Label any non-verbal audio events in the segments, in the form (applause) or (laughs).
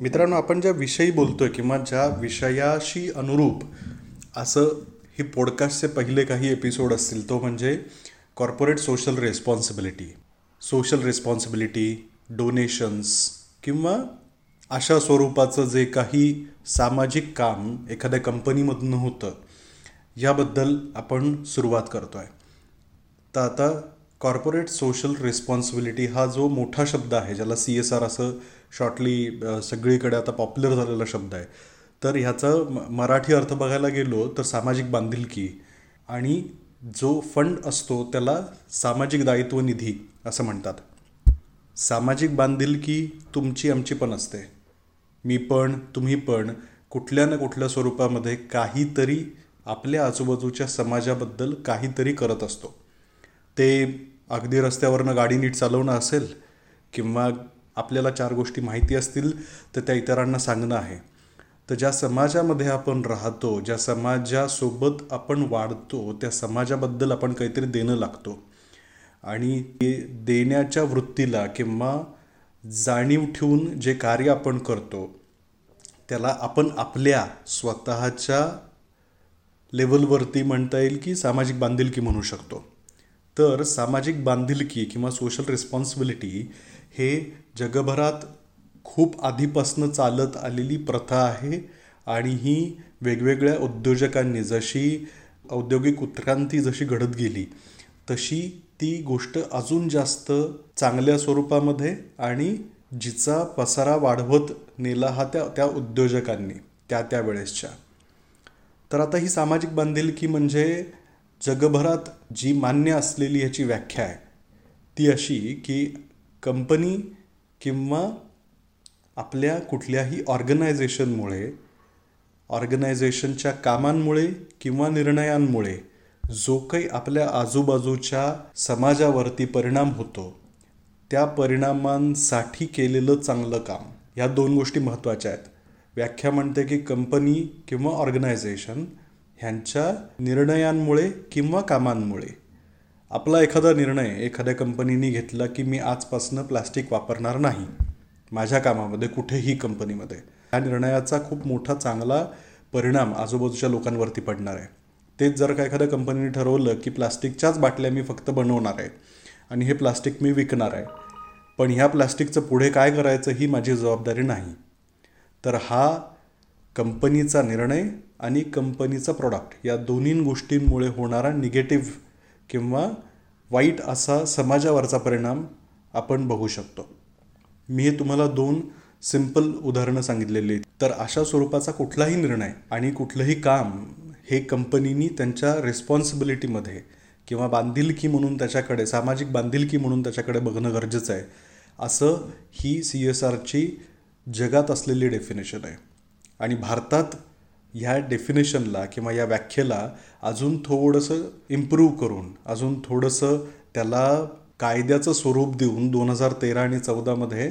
मित्रांनो आपण ज्या विषयी बोलतोय किंवा ज्या विषयाशी अनुरूप असं ही पॉडकास्टचे पहिले काही एपिसोड असतील तो म्हणजे corporate social responsibility social responsibility donations किंवा अशा स्वरूपाचं जे काही सामाजिक काम एखाद्या कंपनीमधून होतं याबद्दल आपण सुरुवात करतो आहे तर आता कॉर्पोरेट सोशल रिस्पॉन्सिबिलिटी हा जो मोठा शब्द आहे ज्याला सी एस आर असं शॉर्टली सगळीकडे आता पॉप्युलर झालेला शब्द आहे. तर ह्याचा मराठी अर्थ बघायला गेलो तर सामाजिक बांधिलकी आणि जो फंड असतो त्याला सामाजिक दायित्व निधी असं म्हणतात. सामाजिक बांधिलकी तुमची आमची पण असते. मी पण तुम्ही पण कुठल्या ना कुठल्या स्वरूपामध्ये काहीतरी आपल्या आजूबाजूच्या समाजाबद्दल काहीतरी करत असतो. ते अगदी रस्त्यावरनं गाडी नीट चालवणं असेल किंवा आपल्याला चार गोष्टी माहिती असतील तर त्या इतरांना सांगणं आहे. तर ज्या समाजामध्ये आपण राहतो ज्या समाजासोबत आपण वाढतो त्या समाजाबद्दल आपण काहीतरी देणं लागतो. आणि देण्याच्या वृत्तीला किंवा जाणीव ठेवून जे कार्य आपण करतो त्याला आपण आपल्या स्वतःच्या लेवलवरती म्हणता येईल की सामाजिक बांधिलकी म्हणू शकतो. तर सामाजिक बांधिलकी किंवा सोशल रिस्पॉन्सिबिलिटी हे जगभरात खूप आधीपासून चालत आलेली प्रथा आहे आणि ही वेगवेगळ्या उद्योजकांनी जशी औद्योगिक उत्क्रांती जशी घडत गेली तशी ती गोष्ट अजून जास्त चांगल्या स्वरूपामध्ये आणि जिचा पसारा वाढवत नेला हा त्या त्या उद्योजकांनी त्या त्या वेळेसच्या. तर आता ही सामाजिक बांधिलकी म्हणजे जगभरात जी मान्य असलेली ह्याची व्याख्या आहे ती अशी की कंपनी किंवा आपल्या कुठल्याही ऑर्गनायझेशनमुळे ऑर्गनायझेशनच्या कामांमुळे किंवा निर्णयांमुळे जो काही आपल्या आजूबाजूच्या समाजावरती परिणाम होतो त्या परिणामांसाठी केलेलं चांगलं काम. ह्या दोन गोष्टी महत्त्वाच्या आहेत. व्याख्या म्हणते की कंपनी किंवा ऑर्गनायझेशन ह्यांच्या निर्णयांमुळे किंवा कामांमुळे? आपला एखादा निर्णय एखाद्या कंपनीने घेतला की मी आजपासून प्लास्टिक वापरणार नाही माझ्या कामामध्ये कुठेही कंपनीमध्ये. ह्या निर्णयाचा खूप मोठा चांगला परिणाम आजूबाजूच्या लोकांवरती पडणार आहे. तेच जर का एखाद्या कंपनीने ठरवलं की प्लास्टिकच्याच बाटल्या मी फक्त बनवणार आहे आणि हे प्लास्टिक मी विकणार आहे पण ह्या प्लास्टिकचं पुढे काय करायचं ही माझी जबाबदारी नाही तर हा कंपनीचा निर्णय आणि कंपनीचा प्रॉडक्ट या दोन्ही गोष्टींमुळे होणारा निगेटिव्ह किंवा वाईट असा समाजावरचा परिणाम आपण बघू शकतो. मी हे तुम्हाला दोन सिंपल उदाहरणं सांगितलेली तर अशा स्वरूपाचा कुठलाही निर्णय आणि कुठलंही काम हे कंपनीनी त्यांच्या रिस्पॉन्सिबिलिटीमध्ये किंवा बांधिलकी म्हणून त्याच्याकडे सामाजिक बांधिलकी म्हणून त्याच्याकडे बघणं गरजेचं आहे असं ही सी एस आरची जगात असलेली डेफिनेशन आहे. आणि भारतात ह्या डेफिनेशनला किंवा या व्याख्येला अजून थोडंसं इम्प्रूव्ह करून अजून थोडंसं त्याला कायद्याचं स्वरूप देऊन दोन हजार तेरा आणि चौदामध्ये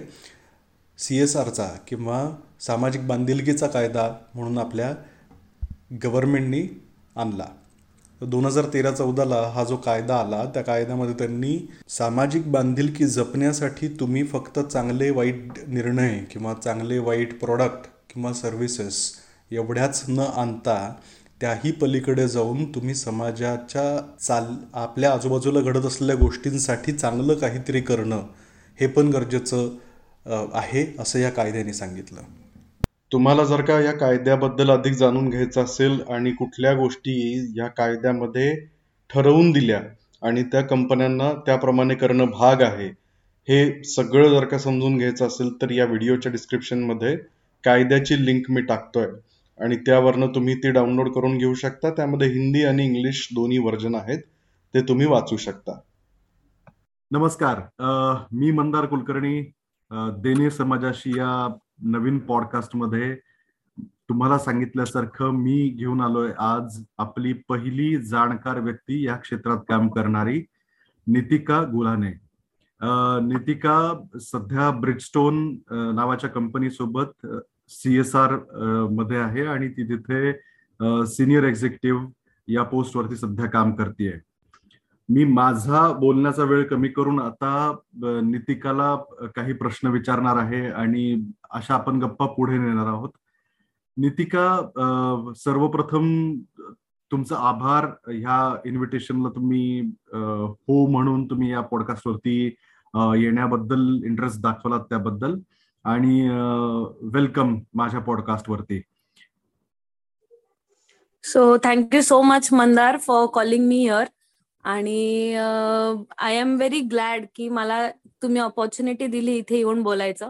सी एस आरचा किंवा सामाजिक बांधिलकीचा कायदा म्हणून आपल्या गव्हर्मेंटनी आणला. दोन हजार तेरा चौदाला हा जो कायदा आला त्या कायद्यामध्ये त्यांनी सामाजिक बांधिलकी जपण्यासाठी तुम्ही फक्त चांगले वाईट निर्णय किंवा चांगले वाईट प्रॉडक्ट किंवा सर्व्हिसेस एवढ्याच न आणता त्याही पलीकडे जाऊन तुम्ही समाजाच्या चाल आपल्या आजूबाजूला घडत असलेल्या गोष्टींसाठी चांगलं काहीतरी करणं हे पण गरजेचं आहे असं या कायद्याने सांगितलं. तुम्हाला जर का या कायद्याबद्दल अधिक जाणून घ्यायचं असेल आणि कुठल्या गोष्टी या कायद्यामध्ये ठरवून दिल्या आणि त्या कंपन्यांना त्याप्रमाणे करणं भाग आहे हे सगळं जर का समजून घ्यायचं असेल तर या व्हिडिओच्या डिस्क्रिप्शनमध्ये कायद्याची लिंक मी टाकतोय. आणि त्यावरनं तुम्ही ती डाउनलोड करून घेऊ शकता. त्यामध्ये हिंदी आणि इंग्लिश दोन्ही वर्जन आहेत. ते तुम्ही वाचू शकता. नमस्कार. मी मंदार कुलकर्णी. देणे समाजाशी या नवीन पॉडकास्टमध्ये तुम्हाला सांगितल्यासारखं मी घेऊन आलोय आज आपली पहिली जाणकार व्यक्ती या क्षेत्रात काम करणारी नितिका गुलाने नितिका सध्या ब्रिडस्टोन नावाच्या कंपनी सीएसआर सी एस आरमध्ये आहे आणि ती तिथे सिनियर एक्झिक्युटिव्ह या पोस्टवरती सध्या काम करते मी माझा बोलण्याचा वेळ कमी करून आता नितिकाला काही प्रश्न विचारणार आहे आणि अशा आपण गप्पा पुढे नेणार आहोत. नितिका सर्वप्रथम तुमचा आभार. ह्या इन्व्हिटेशनला तुम्ही हो म्हणून तुम्ही या पॉडकास्टवरती येण्याबद्दल इंटरेस्ट दाखवलात त्याबद्दल. आणि वेलकम माझ्या पॉडकास्टवरती so thank you so much Mandar for calling me here आणि आय एम व्हेरी ग्लॅड की मला तुम्ही ऑपॉर्च्युनिटी दिली इथे येऊन बोलायचं.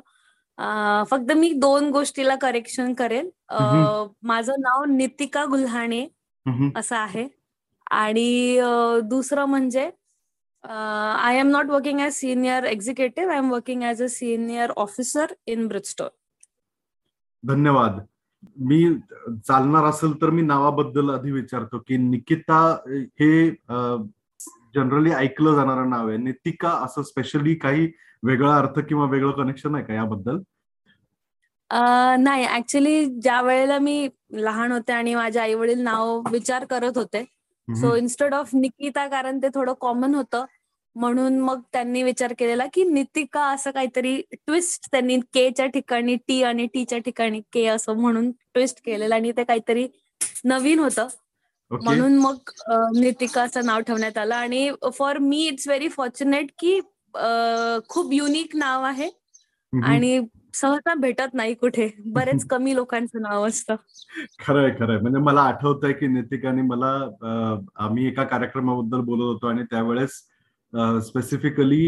फक्त मी दोन गोष्टीला करेक्शन करेल. माझं नाव नितिका गुल्हाणे असं आहे. आणि दुसरं म्हणजे I am not working as senior executive I am working as a senior officer in Bridgestone धन्यवाद. मी चालणार असेल तर मी नावाबद्दल आधी विचारतो की निकिता हे जनरली ऐकलं जाणारं नाव आहे. नितिका असं स्पेशली काही वेगळा अर्थ किंवा वेगळं कनेक्शन आहे का याबद्दल? नाही. ऍक्च्युली ज्या वेळेला मी लहान होते आणि माझे आई वडील नाव विचार करत होते सो इन्स्टेड ऑफ निकिता कारण ते थोडं कॉमन होतं. म्हणून मग त्यांनी विचार केलेला की नितिका असं काहीतरी ट्विस्ट त्यांनी केच्या ठिकाणी टी आणि टीच्या ठिकाणी के असं म्हणून ट्विस्ट केलेलं आणि ते काहीतरी नवीन होतं. म्हणून मग नितिका असं नाव ठेवण्यात आलं. आणि for me it's very fortunate की खूप युनिक नाव आहे. आणि सहसा भेटत नाही कुठे. बरेच (laughs) कमी लोकांचं नाव असतं. खरंय खरंय. म्हणजे मला आठवत आहे की नितिकाने मला आम्ही एका कार्यक्रमाबद्दल बोलत होतो आणि त्यावेळेस स्पेसिफिकली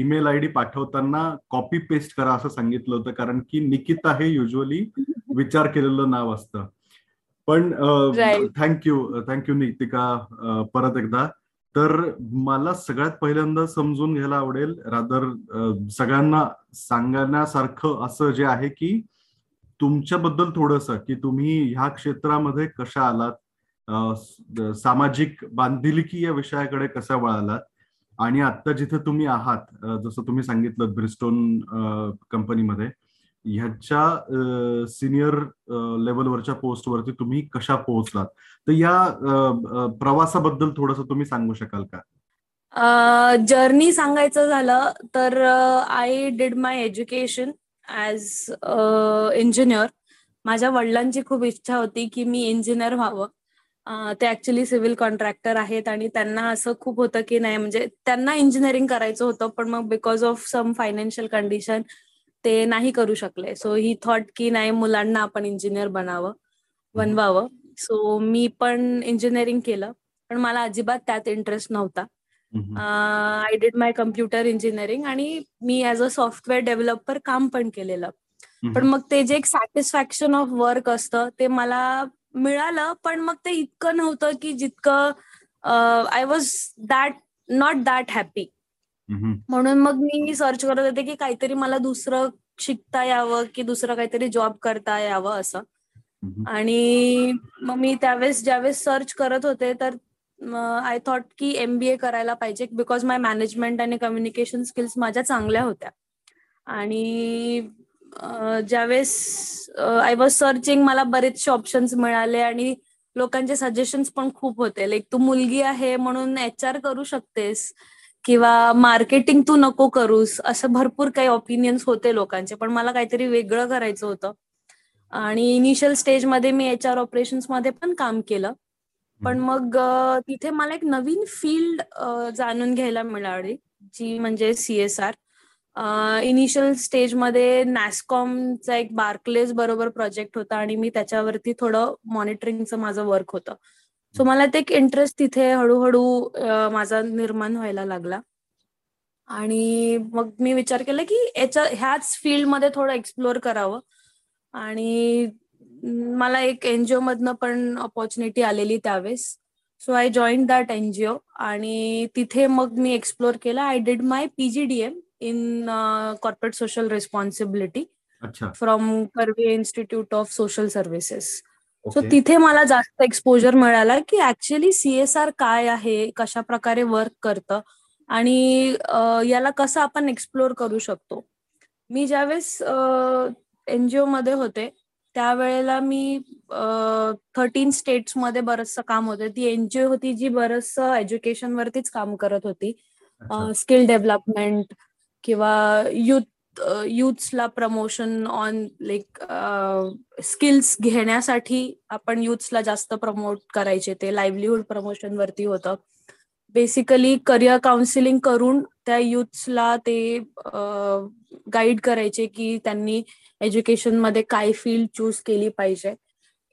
ईमेल आय डी पाठवताना कॉपी पेस्ट करा असं सांगितलं होतं. कारण की निकिता हे युजली (laughs) विचार केलेलं नाव असतं. पण थँक्यू थँक्यू नितिका परत एकदा. तर मला सगळ्यात पहिल्यांदा समजून घ्यायला आवडेल रादर सगळ्यांना सांगण्यासारखं असं जे आहे की तुमच्याबद्दल थोडस की तुम्ही ह्या क्षेत्रामध्ये कशा आलात सामाजिक बांधिलकी या विषयाकडे कसा वळालात आणि आता जिथे तुम्ही आहात जसं तुम्ही सांगितलं ब्रिस्टोन कंपनीमध्ये ह्याच्या सिनियर लेवलवरच्या पोस्टवरती तुम्ही कशा पोहोचलात? तर या प्रवासाबद्दल थोडस तुम्ही सांगू शकाल का? जर्नी सांगायचं झालं तर I did my education as engineer माझ्या वडिलांची खूप इच्छा होती की मी इंजिनियर व्हावं. ते ऍक्च्युली सिव्हिल कॉन्ट्रॅक्टर आहेत आणि त्यांना असं खूप होतं की नाही म्हणजे त्यांना इंजिनिअरिंग करायचं होतं पण मग because of some financial condition ते नाही करू शकले. सो ही थॉट की नाही मुलांना आपण इंजिनियर बनावं बनवावं. सो मी पण इंजिनिअरिंग केलं. पण मला अजिबात त्यात इंटरेस्ट नव्हता. I did my computer engineering आणि मी ऍज अ सॉफ्टवेअर डेव्हलपर काम पण केलेलं. पण मग ते जे एक सॅटिस्फॅक्शन ऑफ वर्क असतं ते मला मिळालं पण मग ते इतकं नव्हतं की जितकं I was that not that happy म्हणून मग मी सर्च करत होते की काहीतरी मला दुसरं शिकता यावं की दुसरं काहीतरी जॉब करता यावं असं. आणि मग मी त्यावेळेस ज्यावेळेस सर्च करत होते तर आय थॉट की एमबीए करायला पाहिजे बिकॉज माय मॅनेजमेंट आणि कम्युनिकेशन स्किल्स माझ्या चांगल्या होत्या. आणि ज्यावेळेस आय वॉज सर्चिंग मला बरेचसे ऑप्शन्स मिळाले आणि लोकांचे सजेशन्स पण खूप होते. लाईक तू मुलगी आहे म्हणून एच आर करू शकतेस. किंवा मार्केटिंग तू नको करूस असं भरपूर काही ओपिनियन्स होते लोकांचे पण मला काहीतरी वेगळं करायचं होतं. आणि इनिशियल स्टेजमध्ये मी एच आर ऑपरेशन्समध्ये पण काम केलं. पण मग तिथे मला एक नवीन फील्ड जाणून घ्यायला मिळाली जी म्हणजे सीएसआर इनिशियल स्टेजमध्ये नॅस्कॉमचा एक बार्कलेज बरोबर प्रोजेक्ट होता आणि मी त्याच्यावरती थोडं मॉनिटरिंगचं माझं वर्क होतं. सो मला ते एक इंटरेस्ट तिथे हळूहळू माझा निर्माण व्हायला लागला. आणि मग मी विचार केला की याच्या ह्याच फील्डमध्ये थोडं एक्सप्लोअर करावं. आणि मला एक एनजीओ मधनं पण ऑपॉर्च्युनिटी आलेली त्यावेळेस. So I join that NGO आणि तिथे मग मी एक्सप्लोअर केला. I did my PGDM in corporate social responsibility from Karve institute of social services so तिथे मला जास्त एक्सपोजर मिळाला की ऍक्च्युली सीएसआर काय आहे कशा प्रकारे वर्क करतं आणि याला कसं आपण एक्सप्लोर करू शकतो. मी ज्यावेळेस एनजीओ मध्ये होते त्यावेळेला मी थर्टीन स्टेट्समध्ये बरचसं काम होतं. ती एनजीओ होती जी बरचसं एज्युकेशन वरतीच काम करत होती. स्किल डेव्हलपमेंट किंवा युथ युथ्सला प्रमोशन ऑन लाईक स्किल्स घेण्यासाठी आपण युथ्सला जास्त प्रमोट करायचे. ते लाईव्हलीहूड प्रमोशन वरती होतं. बेसिकली करिअर काउन्सिलिंग करून त्या युथ्सला ते गाईड करायचे की त्यांनी एज्युकेशनमध्ये काय फील्ड चूज केली पाहिजे.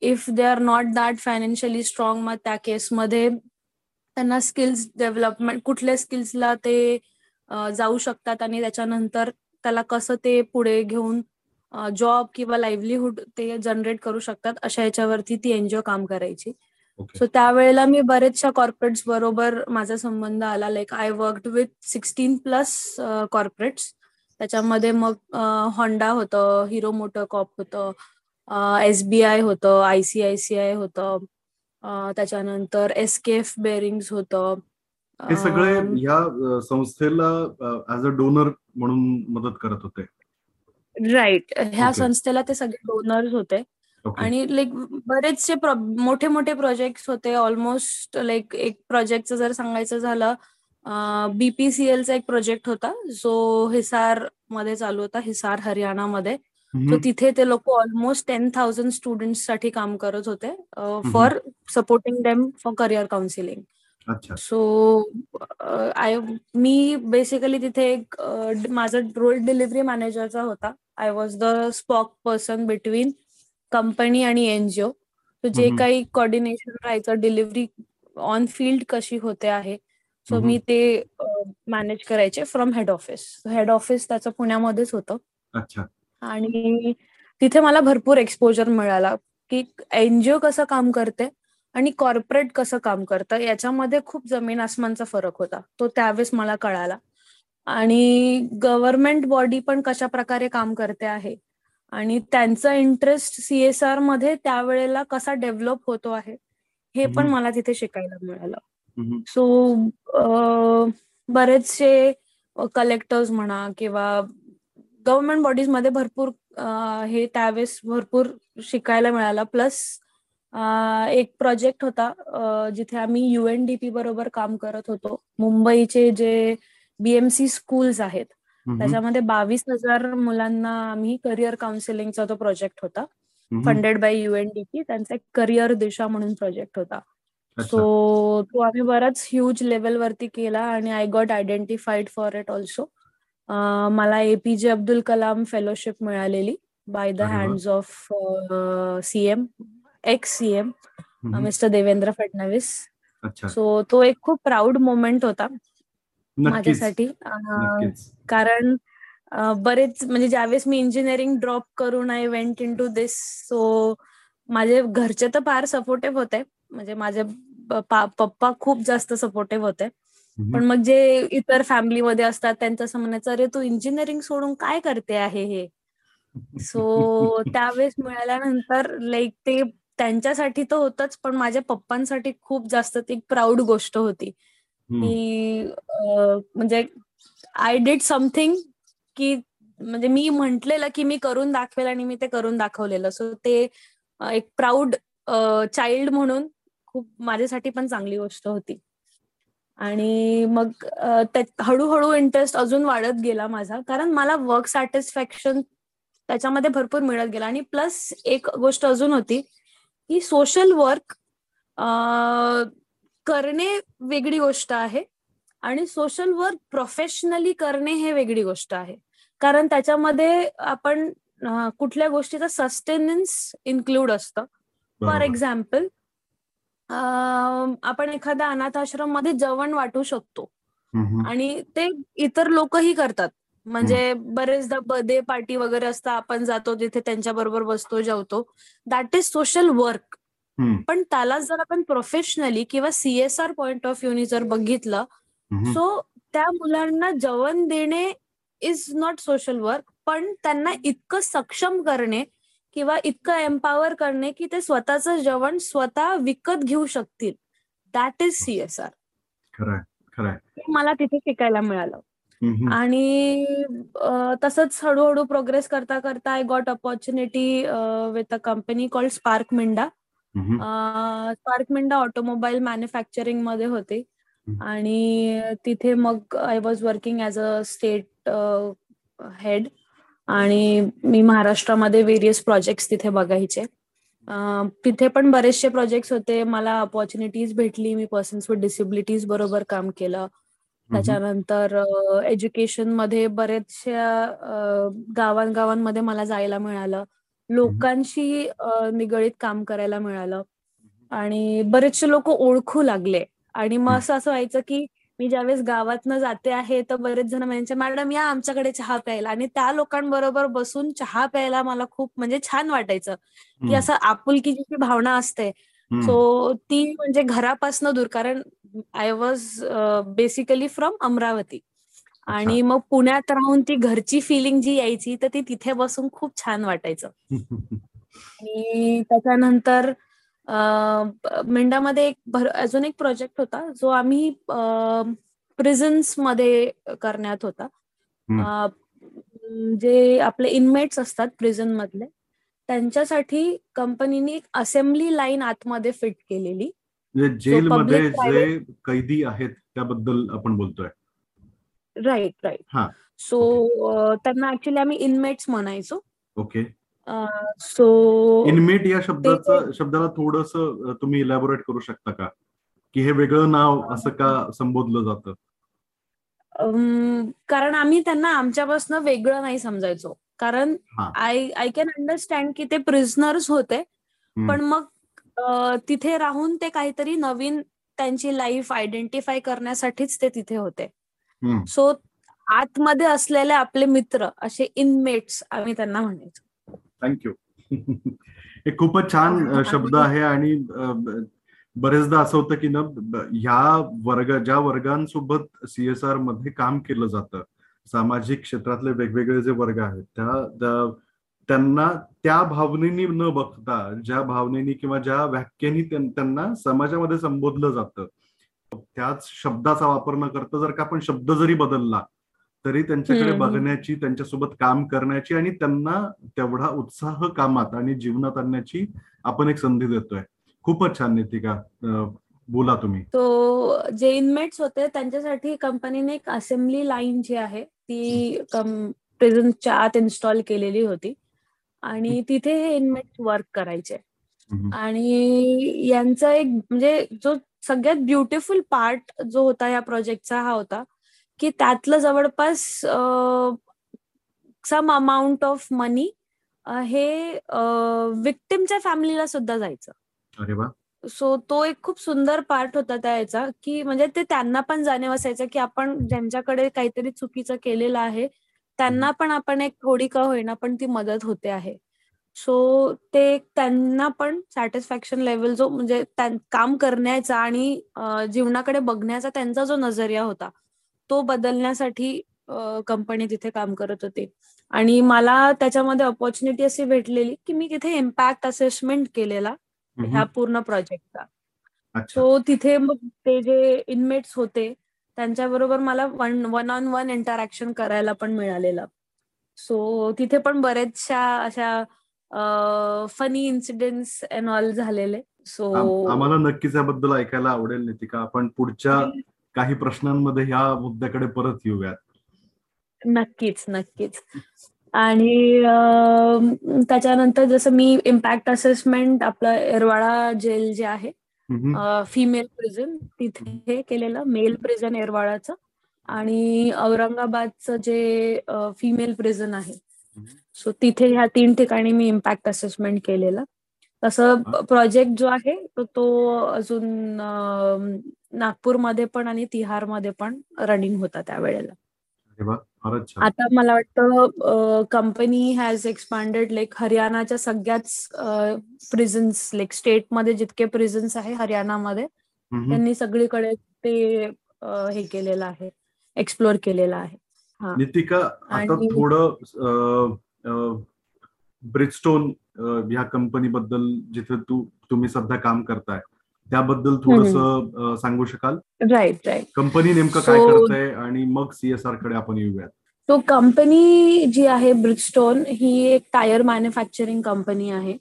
If they are not that financially strong मग त्या केसमध्ये त्यांना स्किल्स डेव्हलपमेंट कुठल्या स्किल्सला ते जाऊ शकतात आणि त्याच्यानंतर त्याला कसं ते पुढे घेऊन जॉब किंवा लाईव्हलीहूड ते जनरेट करू शकतात अशा याच्यावरती ती एनजीओ काम करायची. सो त्यावेळेला मी बरेचशा कॉर्पोरेट्स बरोबर माझा संबंध आला. Like I work with sixteen plus corporates त्याच्यामध्ये मग होंडा होतं हिरो मोटर कॉप होतं एसबीआय होतं आयसीआयसीआय होतं त्याच्यानंतर एस के एफ बेरिंग्स होतं. हे सगळे या संस्थेला ऍज अ डोनर म्हणून मदत करत होते. राईट ह्या संस्थेला ते सगळे डोनर्स होते. आणि लाईक बरेचसे मोठे मोठे प्रोजेक्ट होते. ऑलमोस्ट लाईक एक प्रोजेक्टचं जर सांगायचं झालं बीपीसीएलचा एक प्रोजेक्ट होता. जो हिसारमध्ये चालू होता हिसार हरियाणामध्ये. सो तिथे ते लोक ऑलमोस्ट टेन थाउजंड स्टुडंटसाठी काम करत होते for supporting them for career counselling so I me basically तिथे एक माझा रोल डिलिव्हरी मॅनेजरचा होता. I was the SPOC person between company आणि एनजीओ तर जे काही कॉर्डिनेशन राहायचं डिलिव्हरी ऑन फील्ड कशी होते आहे. सो मी ते मॅनेज करायचे from head office head office त्याचं पुण्यामध्येच होतं. आणि तिथे मला भरपूर एक्सपोजर मिळाला. की एनजीओ कसं काम करते? आणि कॉर्पोरेट कसं काम करतं याच्यामध्ये खूप जमीन आसमानचा फरक होता. तो त्यावेळेस मला कळाला. आणि गव्हर्नमेंट बॉडी पण कशा प्रकारे काम करते आहे? आणि त्यांचा इंटरेस्ट सीएसआरमध्ये त्यावेळेला कसा डेव्हलप होतो आहे हे पण मला तिथे शिकायला मिळालं. सो बरेचसे कलेक्टर्स म्हणा किंवा गव्हर्नमेंट बॉडीजमध्ये भरपूर हे त्यावेळेस भरपूर शिकायला मिळालं. प्लस एक प्रोजेक्ट होता जिथे आम्ही युएनडीपी बरोबर काम करत होतो. मुंबईचे जे बीएमसी स्कूल्स आहेत त्याच्यामध्ये बावीस हजार मुलांना आम्ही करिअर काउन्सिलिंगचा तो प्रोजेक्ट होता. फंडेड बाय युएनडीपी त्यांचा एक करिअर दिशा म्हणून प्रोजेक्ट होता. सो तो आम्ही बराच ह्यूज लेवलवरती केला आणि I got identified for it also मला एपीजे अब्दुल कलाम फेलोशिप मिळालेली by the hands of CM ex CM mister Devendra Fadnavis. So तो एक खूप प्राऊड मोमेंट होता माझ्यासाठी. कारण बरेच म्हणजे ज्यावेळेस मी इंजिनिअरिंग ड्रॉप करून I went into this so माझे घरचे तर फार सपोर्टिव्ह होते. म्हणजे माझे पप्पा खूप जास्त सपोर्टिव्ह होते. पण मग जे इतर फॅमिलीमध्ये असतात त्यांचं असं म्हणायचं अरे तू इंजिनिअरिंग सोडून काय करते आहे हे? सो (laughs) त्यावेळेस मिळाल्यानंतर लाईक ते त्यांच्यासाठी तर होतच पण माझ्या पप्पांसाठी खूप जास्त ती प्राऊड गोष्ट होती. की म्हणजे आय डिड समथिंग की म्हणजे मी म्हंटलेलं की मी करून दाखवेल आणि मी ते करून दाखवलेलं. सो ते एक प्राऊड चाइल्ड म्हणून खूप माझ्यासाठी पण चांगली गोष्ट होती. आणि मग हळूहळू इंटरेस्ट अजून वाढत गेला माझा. कारण मला वर्क सॅटिस्फॅक्शन त्याच्यामध्ये भरपूर मिळत गेला. आणि प्लस एक गोष्ट अजून होती की सोशल वर्क करणे वेगळी गोष्ट आहे आणि सोशल वर्क प्रोफेशनली करणे हे वेगळी गोष्ट आहे. कारण त्याच्यामध्ये आपण कुठल्या गोष्टीचं सस्टेनन्स इन्क्लूड असतं. फॉर एक्झाम्पल आपण एखाद्या अनाथ आश्रममध्ये जेवण वाटू शकतो. आणि ते इतर लोकही करतात. म्हणजे बरेचदा बर्थडे पार्टी वगैरे असतं आपण जातो तिथे त्यांच्या बरोबर बसतो जेवतो. दॅट इज सोशल वर्क पण त्याला जर आपण प्रोफेशनली किंवा सीएसआर पॉइंट ऑफ व्ह्यूनी जर बघितलं सो त्या मुलांना जेवण देणे इज नॉट सोशल वर्क पण त्यांना इतकं सक्षम करणे किंवा इतकं एम्पावर करणे की ते स्वतःचं जेवण स्वतः विकत घेऊ शकतील. दॅट इज सीएसआर मला तिथे शिकायला मिळालं. आणि तसंच हळूहळू प्रोग्रेस करता करता I got opportunity with a company called Spark Minda. Spark Minda automobile मॅन्युफॅक्चरिंगमध्ये होते. आणि तिथे मग I was working as a state head आणि मी महाराष्ट्रामध्ये वेरियस प्रोजेक्ट्स तिथे बघायचे. तिथे पण बरेचसे प्रोजेक्ट्स होते. मला अपॉर्च्युनिटीज भेटली. मी पर्सन्स विथ डिसेबिलिटीज बरोबर काम केलं. त्याच्यानंतर एज्युकेशनमध्ये बरेचशा गावांगावांमध्ये मला जायला मिळालं. लोकांशी निगडीत काम करायला मिळालं. आणि बरेचसे लोक ओळखू लागले. आणि मग. असं असं व्हायचं की मी ज्यावेळेस गावातनं जाते आहे तर बरेच जण म्हणायचे मॅडम या आमच्याकडे चहा प्यायला. आणि त्या लोकांबरोबर बसून चहा प्यायला मला खूप म्हणजे छान वाटायचं. की. असं आपुलकीची जी भावना असते. सो ती म्हणजे घरापासनं दूर. कारण I was basically from Amravati. आणि मग पुण्यात राहून ती घरची फिलिंग जी यायची तर ती तिथे बसून खूप छान वाटायचं. (laughs) आणि त्याच्यानंतर अ, मिंडामध्ये एक अजून एक प्रोजेक्ट होता जो आम्ही प्रिझन्समध्ये करण्यात होता. जे आपले इनमेट्स असतात प्रिझन मधले त्यांच्यासाठी कंपनीने एक असेंब्ली लाईन आतमध्ये फिट केलेली. म्हणजे जेलमध्ये जे कैदी आहेत त्याबद्दल आपण बोलतोय. राईट राईट हा. सो त्यांना ऍक्च्युली आम्ही इनमेट्स म्हणायचो. ओके. सो इनमेट या शब्दाचं शब्दाला थोडस तुम्ही इलॅबोरेट करू शकता का? की हे वेगळं नाव असं का संबोधलं जातं? कारण आम्ही त्यांना आमच्यापासून वेगळं नाही समजायचो. कारण. आय आय कॅन अंडरस्टँड की ते प्रिझनर्स होते. पण मग तिथे राहून ते काहीतरी नवीन त्यांची लाईफ आयडेंटिफाय करण्यासाठीच ते तिथे होते. सो आतमध्ये असलेले आपले मित्र असे इनमेट्स आम्ही त्यांना म्हणायचो थँक्यू हे खूपच छान शब्द आहे आणि बरेचदा असं होतं की ना ह्या वर्ग ज्या वर्गांसोबत सीएसआरमध्ये काम केलं जातं सामाजिक क्षेत्रातले वेगवेगळे जे वर्ग आहेत त्या त्या- त्यांना त्या भावनेनी न बघता ज्या भावनेनी किंवा ज्या व्याख्येनी त्यां- त्यांना समाजामध्ये संबोधलं जातं त्याच शब्दाचा वापर न करता जर का आपण शब्द जरी बदलला तरी त्यांच्याकडे. बघण्याची त्यांच्यासोबत काम करण्याची आणि त्यांना तेवढा उत्साह कामात आणि जीवनात आणण्याची आपण एक संधी देतोय. खूपच छान नितिका. बोला तुम्ही. तो जे इनमेट्स होते त्यांच्यासाठी कंपनीने एक असेंब्ली लाईन जी आहे ती प्रेझेंटच्या आत इन्स्टॉल केलेली होती. आणि तिथे हे इनमेट्स वर्क करायचे. आणि यांचा एक म्हणजे जो सगळ्यात ब्युटिफुल पार्ट जो होता या प्रोजेक्टचा हा होता की त्यातलं जवळपास सम अमाऊंट ऑफ मनी हे विक्टिमच्या फॅमिलीला सुद्धा जायचं. सो तो एक खूप सुंदर पार्ट होता त्या याचा की म्हणजे ते त्यांना पण जाणीव असायचं की आपण ज्यांच्याकडे काहीतरी चुकीचं केलेलं आहे त्यांना पण आपण एक थोडी का होईना पण ती मदत होते आहे. सो ते त्यांना पण सॅटिस्फॅक्शन लेवल जो म्हणजे काम करण्याचा आणि जीवनाकडे बघण्याचा त्यांचा जो नजरिया होता तो बदलण्यासाठी कंपनी तिथे काम करत होती. आणि मला त्याच्यामध्ये अपॉर्च्युनिटी अशी भेटलेली की मी तिथे इम्पॅक्ट असेसमेंट केलेला. ह्या. पूर्ण प्रोजेक्टचा सो तिथे मग ते जे इनमेट्स होते त्यांच्याबरोबर मला one one on one interaction करायला पण मिळालेलं. सो तिथे पण बरेचशा अशा फनी इन्सिडेंट्स अँड ऑल झालेले. सो आम- आम्हाला नक्कीच याबद्दल ऐकायला आवडेल नितिका. आपण पुढच्या काही प्रश्नांमध्ये ह्या मुद्द्याकडे परत येऊयात. नक्कीच नक्कीच. आणि त्याच्यानंतर जसं मी इम्पॅक्ट असेसमेंट आपलं एरवाडा जेल जे आहे. फिमेल प्रिझन तिथे केलेलं मेल प्रिझन एरवाडाचं आणि औरंगाबादचं जे फिमेल प्रिझन आहे सो तिथे ह्या तीन ठिकाणी मी इम्पॅक्ट असेसमेंट केलेलं. तसं प्रोजेक्ट जो आहे तो तो अजून नागपूरमध्ये पण आणि तिहारमध्ये पण रनिंग होता त्यावेळेला. फारच आता मला वाटतं कंपनी हॅज एक्सपांडेड लाईक हरियाणाच्या सगळ्याच प्रिझन्स लाईक स्टेटमध्ये जितके प्रिझन्स आहे हरियाणामध्ये. त्यांनी सगळीकडे ते हे केलेलं आहे एक्सप्लोर केलेलं आहे. नितिका आता थोडं ब्रिजस्टोन ह्या कंपनी बद्दल जिथे तू तुम्ही सध्या काम करताय त्याबद्दल थोडस सांगू शकाल? राईट राईट कंपनी नेमकं काय करते आणि मग सीएसआरकडे आपण येऊयात. तो कंपनी जी आहे ब्रिजस्टोन ही एक टायर मॅन्युफॅक्चरिंग कंपनी आहे.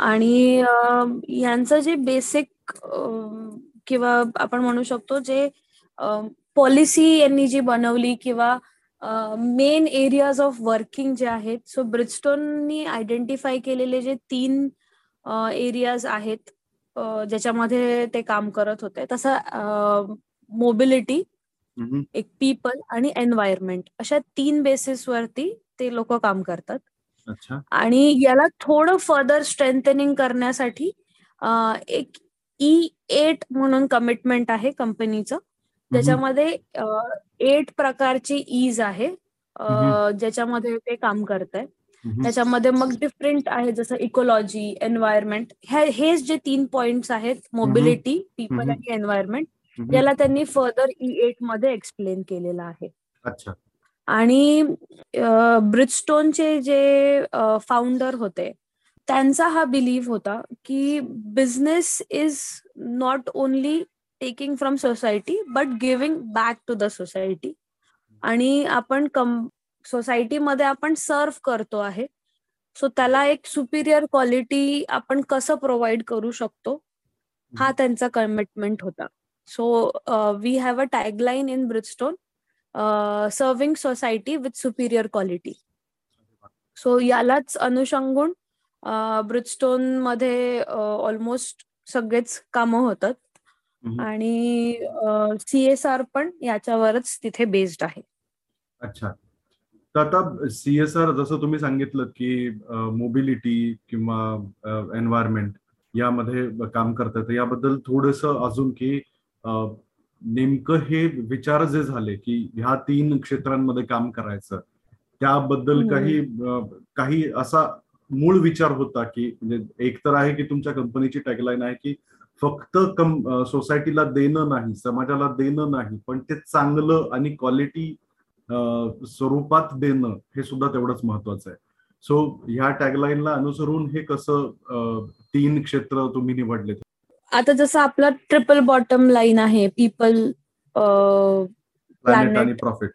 आणि यांचं जे बेसिक किंवा आपण म्हणू शकतो जे पॉलिसी यांनी जी बनवली किंवा मेन एरियाज ऑफ वर्किंग जे आहेत सो ब्रिजस्टोननी आयडेंटिफाय केलेले जे तीन एरियाज आहेत ज्याच्यामध्ये ते काम करत होते. तसं मोबिलिटी एक पीपल आणि एन्व्हायरमेंट अशा तीन बेसिस वरती ते लोक काम करतात. आणि याला थोडं फर्दर स्ट्रेंथनिंग करण्यासाठी एक ई एट म्हणून कमिटमेंट आहे कंपनीचं ज्याच्यामध्ये एट प्रकारची ईज आहे. ज्याच्यामध्ये ते काम करत आहे त्याच्यामध्ये मग डिफरंट आहे जसं इकोलॉजी एन्व्हायरमेंट हेच जे तीन पॉइंट्स आहेत मोबिलिटी पीपल आणि एन्व्हायरमेंट याला त्यांनी फर्दर ई एटमध्ये एक्सप्लेन केलेलं आहे. अच्छा. आणि ब्रिजस्टोनचे जे फाउंडर होते त्यांचा हा बिलीव्ह होता की business is not only taking from society but giving back to the society आणि आपण कम सोसायटीमध्ये आपण सर्व करतो आहे. सो त्याला एक सुपिरियर क्वालिटी आपण कसं प्रोव्हाइड करू शकतो? हा त्यांचा कमिटमेंट होता. So we have a tagline in Bridgestone serving society with superior quality so यालाच अनुषंगून ब्रिजस्टोनमध्ये ऑलमोस्ट सगळेच कामं होतात. आणि सीएसआर पण याच्यावरच तिथे बेस्ड आहे. अच्छा. तर आता सीएसआर जसं तुम्ही सांगितलं की मोबिलिटी किंवा एन्व्हायरमेंट यामध्ये काम करतात याबद्दल थोडस अजून की नेमकं हे विचार जे झाले की ह्या तीन क्षेत्रांमध्ये काम करायचं त्याबद्दल काही काही असा मूळ विचार होता की म्हणजे एक तर आहे की तुमच्या कंपनीची टॅगलाईन आहे की फक्त कम सोसायटीला देणं नाही समाजाला देणं नाही पण ते चांगलं आणि क्वालिटी स्वरूपात देणं हे सुद्धा तेवढंच महत्वाचं आहे. सो ह्या टॅगलाईनला अनुसरून हे कसं तीन क्षेत्र तुम्ही निवडले? आता जसं आपलं ट्रिपल बॉटम लाईन आहे पीपल प्लॅनेट आणि प्रॉफिट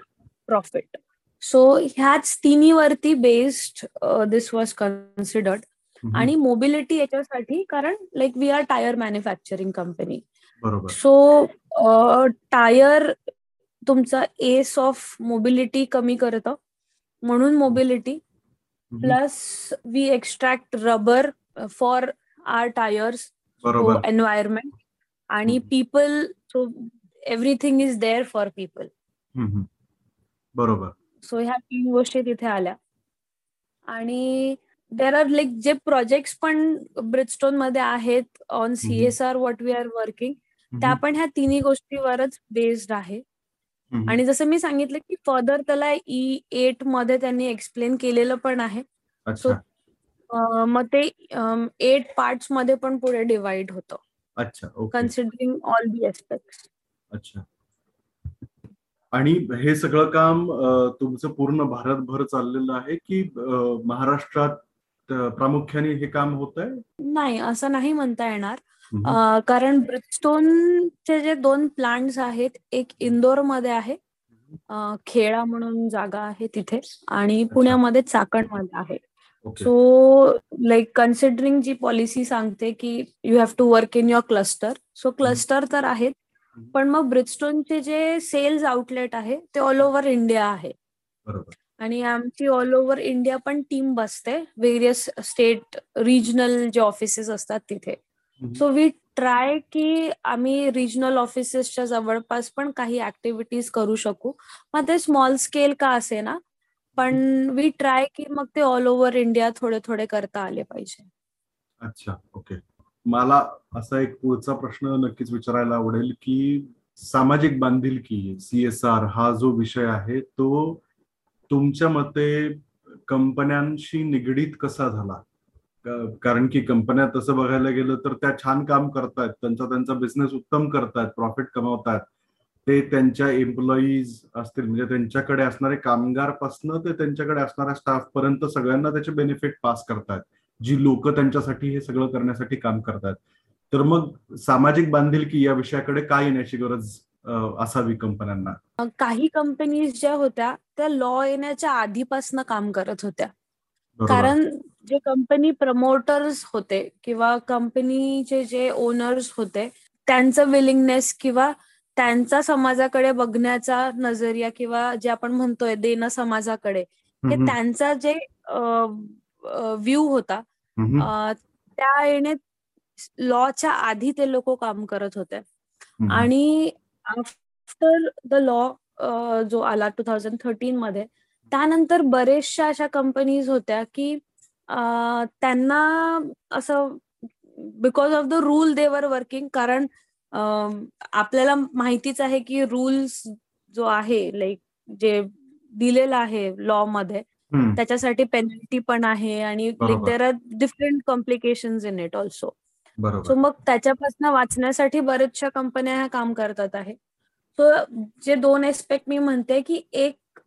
प्रॉफिट सो ह्याच तिन्ही वरती बेस्ड दिस वॉज कन्सिडर्ड आणि मोबिलिटी याच्यासाठी कारण like we are tyre manufacturing company so tyre तुमचा एस ऑफ मोबिलिटी कमी करतं म्हणून mobility plus we extract rubber for our tyres environment आणि people so everything is there for people. बरोबर. So ह्या तीन गोष्टी तिथे आल्या. आणि देर आर लाईक जे प्रोजेक्ट पण ब्रिजस्टोनमध्ये आहेत on CSR what we are working त्या पण ह्या तिन्ही गोष्टीवरच बेस्ड आहे. आणि जसं मी सांगितलं की फर्दर त्याला ई एटमध्ये त्यांनी एक्सप्लेन केलेलं पण आहे. सो मग ते एट पार्टमध्ये पण पुढे डिवाइड होतं. अच्छा कन्सिडरिंग ऑल दी एस्पेक्ट अच्छा. आणि हे सगळं काम तुमचं पूर्ण भारतभर चाललेलं आहे की महाराष्ट्रात प्रामुख्याने हे काम होत आहे नाही असं नाही म्हणता येणार. कारण ब्रिजस्टोनचे जे दोन प्लांट्स आहेत एक इंदोरमध्ये आहे खेळा म्हणून जागा आहे तिथे आणि पुण्यामध्ये चाकणमध्ये आहे. सो लाईक कन्सिडरिंग जी पॉलिसी सांगते की you have to work in your cluster so cluster तर आहेत पण मग ब्रिजस्टोनचे जे सेल्स आउटलेट आहे ते ऑल ओव्हर इंडिया आहे. आणि आमची ऑल ओव्हर इंडिया पण टीम बसते व्हेरियस स्टेट रिजनल जे ऑफिसेस असतात तिथे. सो वी ट्राय की आम्ही रिजनल ऑफिसेसच्या जवळपास पण काही ऍक्टिव्हिटीज करू शकू. मग ते स्मॉल स्केल का असे ना? पण वी ट्राय की मग ते ऑल ओव्हर इंडिया थोडे थोडे करता आले पाहिजे. अच्छा ओके मला असा एक पुढचा प्रश्न नक्कीच विचारायला आवडेल की सामाजिक बांधिलकी सीएसआर हा जो विषय आहे तो तुमच्या मते कंपन्यांशी निगडीत कसा झाला? कारण की कंपन्या तसं बघायला गेलं तर त्या छान काम करतायत. त्यांचा त्यांचा बिझनेस उत्तम करतायत प्रॉफिट कमावतात ते त्यांच्या एम्प्लॉईज असतील म्हणजे त्यांच्याकडे असणारे कामगारपासनं ते त्यांच्याकडे असणाऱ्या स्टाफ पर्यंत सगळ्यांना त्याचे बेनिफिट पास करतात जी लोक त्यांच्यासाठी हे सगळं करण्यासाठी काम करतात तर मग सामाजिक बांधिलकी या विषयाकडे काय येण्याची गरज असावी कंपन्यांना? काही कंपनीज ज्या होत्या त्या लॉ येण्याच्या आधीपासून काम करत होत्या. कारण जे कंपनी प्रमोटर्स होते किंवा कंपनीचे जे ओनर्स होते त्यांचं विलिंगनेस किंवा त्यांचा समाजाकडे बघण्याचा नजरिया किंवा जे आपण म्हणतोय देणं समाजाकडे हे त्यांचा जे व्ह्यू होता त्या येणे लॉच्या आधी ते लोक काम करत होते. आणि आफ्टर द लॉ जो आला टू थाउजंड थर्टीन मध्ये त्यानंतर बरेचशा अशा कंपनीज होत्या की त्यांना असं because of the rule they were working कारण आपल्याला माहितीच आहे की रूल्स जो आहे लाईक जे दिलेला आहे लॉ मध्ये त्याच्यासाठी पेनल्टी पण आहे आणि like there are different complication in it also so मग त्याच्यापासून वाचण्यासाठी बरेचशा कंपन्या ह्या काम करतात आहे. सो जे दोन एस्पेक्ट मी म्हणते की एक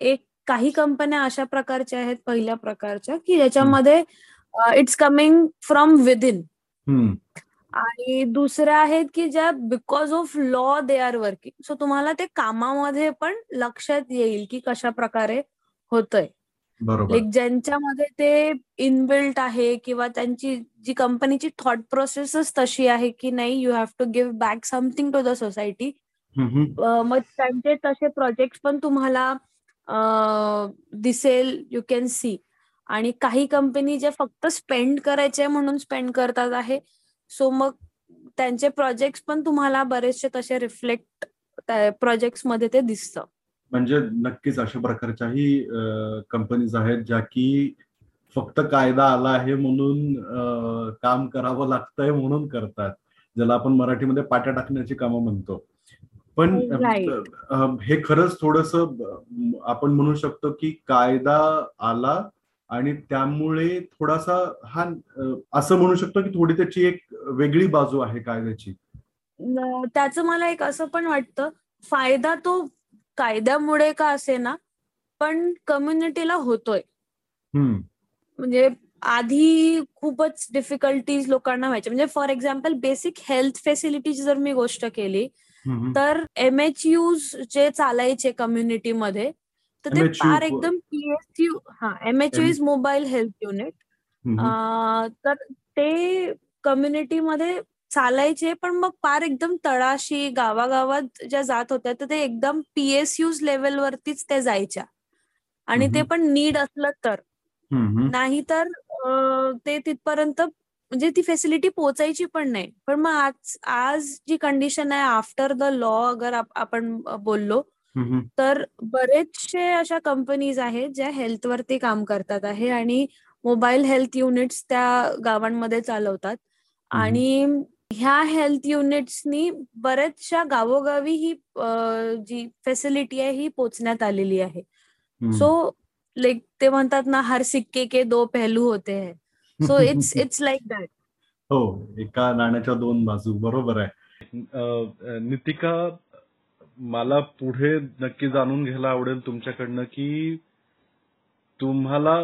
एक काही कंपन्या अशा प्रकारच्या आहेत पहिल्या प्रकारच्या की ज्याच्यामध्ये इट्स कमिंग फ्रॉम विदिन आणि दुसऱ्या आहेत की ज्या because of law they are working so तुम्हाला ते कामामध्ये पण लक्षात येईल की कशा प्रकारे होतंय. लाईक ज्यांच्यामध्ये ते इनबिल्ट आहे किंवा त्यांची जी कंपनीची थॉट प्रोसेसच तशी आहे की नाही you have to give back something to the society मग त्यांचे तसे प्रोजेक्ट पण तुम्हाला दिसेल यू कॅन सी आणि काही कंपनी ज्या फक्त स्पेंड करायचे म्हणून स्पेंड करतात आहे. सो मग त्यांचे प्रोजेक्ट पण तुम्हाला बरेचसे तसे रिफ्लेक्ट प्रोजेक्टमध्ये ते दिसतं. म्हणजे नक्कीच अशा प्रकारच्याही कंपनीज आहेत ज्या की फक्त कायदा आला आहे म्हणून काम करावं लागतंय म्हणून करतात. ज्याला आपण मराठीमध्ये पाट्या टाकण्याची कामं म्हणतो. पण हे खरंच थोडस आपण म्हणू शकतो की कायदा आला आणि त्यामुळे थोडासा हा असं म्हणू शकतो की थोडी त्याची एक वेगळी बाजू आहे कायद्याची. त्याचं मला एक असं पण वाटतं फायदा तो कायद्यामुळे का असे ना पण कम्युनिटीला होतोय. म्हणजे आधी खूपच डिफिकल्टीज लोकांना व्हायच्या म्हणजे for example basic health facilities जर मी गोष्ट केली तर एम एच यूज जे चालायचे कम्युनिटीमध्ये तर ते फार एकदम पीएसयू हा M H U is mobile health unit तर ते कम्युनिटीमध्ये चालायचे पण मग फार एकदम तळाशी गावागावात ज्या जात होत्या तर ते एकदम पीएसयूज लेवलवरतीच ते जायच्या. आणि ते पण नीड असलं तर. नाही तर ते तिथपर्यंत म्हणजे ती फेसिलिटी पोचायची पण नाही. पण मग आज आज जी कंडिशन आहे आफ्टर द लॉ अगर आपण बोललो तर बरेचसे अशा कंपनीज आहेत ज्या हेल्थवरती काम करतात आहे आणि मोबाईल हेल्थ युनिट्स त्या गावांमध्ये चालवतात. आणि ह्या हेल्थ युनिट्सनी बऱ्याचशा गावोगावी ही जी फेसिलिटी आहे ही पोचण्यात आलेली आहे. सो लाईक ते म्हणतात ना हर सिक्के के दो पहलू होते हैं. So it's it's like that हो एका नाण्याच्या दोन बाजू बरोबर आहे. नितिका मला पुढे नक्की जाणून घ्यायला आवडेल तुमच्याकडनं की तुम्हाला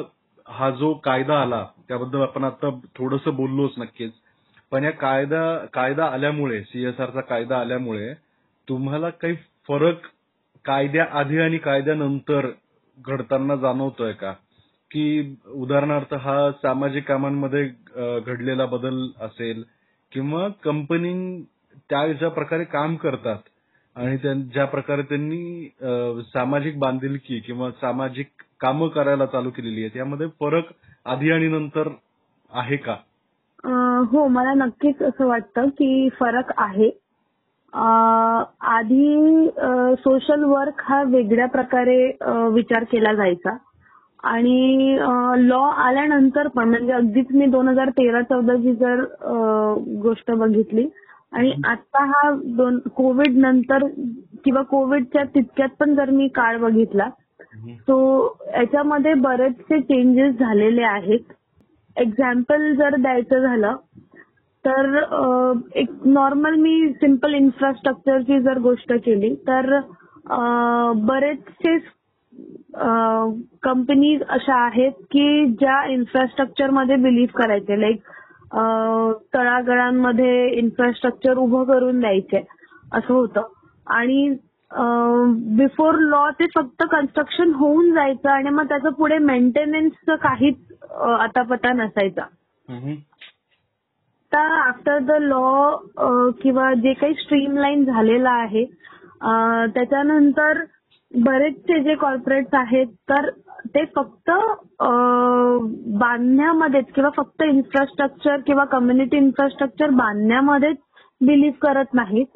हा जो कायदा आला त्याबद्दल आपण आता थोडस बोललोच नक्कीच. पण या कायदा कायदा आल्यामुळे सीएसआरचा कायदा आल्यामुळे तुम्हाला काही फरक कायद्या आधी आणि कायद्यानंतर घडताना जाणवतोय का? की उदाहरणार्थ हा सामाजिक कामांमध्ये घडलेला बदल असेल किंवा कंपनी त्या ज्या प्रकारे काम करतात आणि ज्या प्रकारे त्यांनी सामाजिक बांधिलकी किंवा सामाजिक कामं करायला चालू केलेली आहेत यामध्ये फरक आधी आणि नंतर आहे का? हो मला नक्कीच असं वाटतं की फरक आहे. आधी सोशल वर्क हा वेगळ्या प्रकारे विचार केला जायचा. आणि लॉ आल्यानंतर पण म्हणजे अगदीच मी दोन हजार तेरा चौदाची जर गोष्ट बघितली आणि आता हा दोन कोविड नंतर किंवा कोविडच्या तितक्यात पण जर मी काळ बघितला तो याच्यामध्ये बरेचसे चेंजेस झालेले आहेत. एक्झाम्पल जर द्यायचं झालं तर एक नॉर्मल मी सिंपल इन्फ्रास्ट्रक्चरची जर गोष्ट केली तर बरेचसे कंपनीज अशा आहेत की ज्या इन्फ्रास्ट्रक्चरमध्ये बिलीव्ह करायचे. लाईक तळागाळांमध्ये इन्फ्रास्ट्रक्चर उभं करून द्यायचे. असं होतं. आणि बिफोर लॉ ते फक्त कन्स्ट्रक्शन होऊन जायचं आणि मग त्याचं पुढे मेंटेनन्सचं काहीच अतापता नसायचा. आता आफ्टर द लॉ किंवा जे काही स्ट्रीमलाईन झालेलं आहे त्याच्यानंतर बरेचसे जे कॉर्पोरेट्स आहेत तर ते फक्त बांधण्यामध्ये बांधण्यामध्येच किंवा फक्त इन्फ्रास्ट्रक्चर किंवा कम्युनिटी इन्फ्रास्ट्रक्चर बांधण्यामध्येच बिलीव्ह करत नाहीत.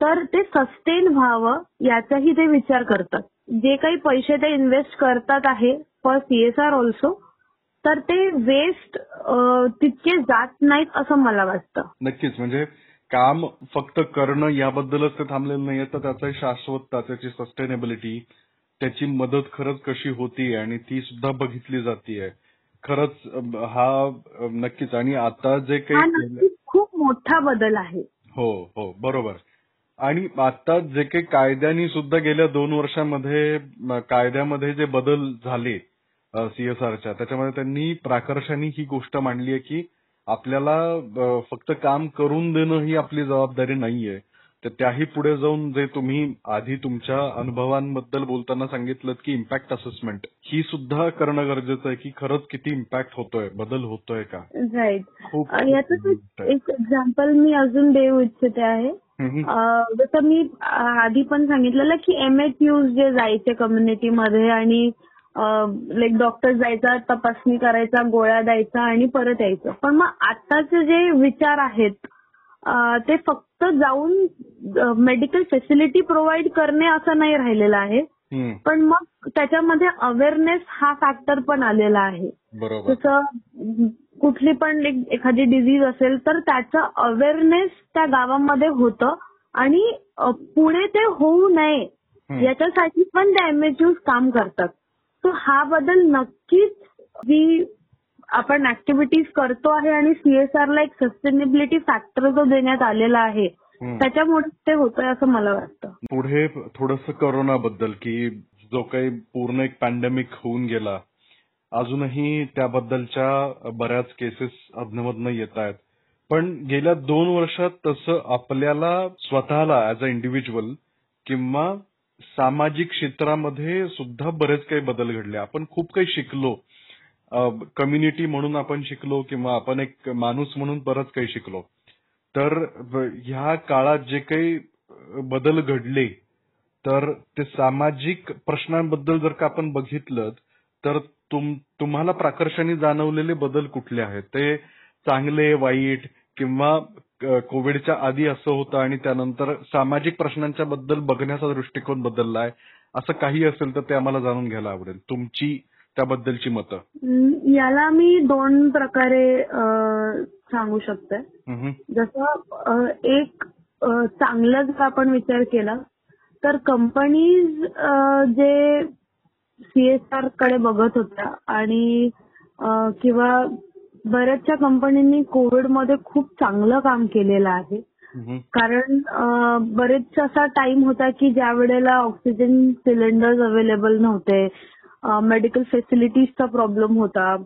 तर ते सस्टेन व्हावं याचाही ते विचार करतात. जे काही पैसे ते इन्व्हेस्ट करतात आहे फॉर सीएसआर ऑल्सो तर ते वेस्ट तितके जात नाहीत असं मला वाटतं. नक्कीच. म्हणजे काम फक्त करणं याबद्दलच ते थांबलेलं नाहीये. तर त्याचं शाश्वतता त्याची सस्टेनेबिलिटी त्याची मदत खरंच कशी होतीये आणि ती सुद्धा बघितली जातीये. खरंच हा नक्कीच. आणि आता जे काही खूप मोठा बदल आहे. हो हो बरोबर. आणि आता जे काही कायद्यांनी सुद्धा गेल्या दोन वर्षामध्ये कायद्यामध्ये जे बदल झाले सीएसआरच्या त्याच्यामध्ये त्यांनी प्राकर्षाने ही गोष्ट मांडली आहे की आपल्याला फक्त काम करून देणं ही आपली जबाबदारी नाहीये. तर त्याही पुढे जाऊन जे तुम्ही आधी तुमच्या अनुभवांबद्दल बोलताना सांगितलं की इम्पॅक्ट असेसमेंट ही सुद्धा करणं गरजेचं आहे की खरंच किती इम्पॅक्ट होतोय बदल होतोय का? राईट याच एक एक्झाम्पल मी अजून देऊ इच्छिते आहे. जसं मी आधी पण सांगितलेलं की एम एच यूज जे जायचे कम्युनिटीमध्ये आणि लाईक डॉक्टर जायचा तपासणी करायचा गोळ्या द्यायचा आणि परत यायचं. पण मग आताचे जे विचार आहेत ते फक्त जाऊन मेडिकल फॅसिलिटी प्रोव्हाइड करणे असं नाही राहिलेलं आहे. पण मग त्याच्यामध्ये अवेअरनेस हा फॅक्टर पण आलेला आहे. जसं कुठली पण एखादी डिझीज असेल तर त्याचं अवेअरनेस त्या गावामध्ये होतं आणि पुढे ते होऊ नये. याच्यासाठी पण त्या एमएचयूज काम करतात. सो हा बदल नक्कीच जी आपण ऍक्टिव्हिटीज करतो आहे आणि सीएसआर ला एक सस्टेनेबिलिटी फॅक्टर जो देण्यात आलेला आहे. त्याच्यामुळे ते होतंय असं मला वाटतं पुढे थोडसबद्दल की जो काही पूर्ण एक पॅन्डेमिक होऊन गेला अजूनही त्याबद्दलच्या बऱ्याच केसेस अधनमधनं येत आहेत पण गेल्या दोन वर्षात तसं आपल्याला स्वतःला ऍज अ इंडिव्हिज्युअल किंवा सामाजिक क्षेत्रामध्ये सुद्धा बरेच काही बदल घडले. आपण खूप काही शिकलो. कम्युनिटी म्हणून आपण शिकलो किंवा आपण एक माणूस म्हणून बरंच काही शिकलो. तर ह्या काळात जे काही बदल घडले तर ते सामाजिक प्रश्नांबद्दल जर का आपण बघितलं तर तुम तुम्हाला प्राकर्षाने जाणवलेले बदल कुठले आहेत? ते चांगले वाईट किंवा कोविडच्या आधी असं होतं आणि त्यानंतर सामाजिक प्रश्नांच्या बद्दल बघण्याचा दृष्टिकोन बदललाय. असं काही असेल तर ते आम्हाला जाणून घ्यायला आवडेल. तुमची त्याबद्दलची मतं. याला मी दोन प्रकारे सांगू शकते. जसं एक चांगला जर आपण विचार केला तर कंपनीज जे सीएसआरकडे बघत होत्या आणि किंवा बऱ्याचशा कंपनींनी कोविडमध्ये खूप चांगलं काम केलेलं आहे. कारण अ, बरेच असा टाइम होता की ज्या वेळेला ऑक्सिजन सिलेंडर्स अवेलेबल नव्हते मेडिकल फॅसिलिटीजचा प्रॉब्लेम होता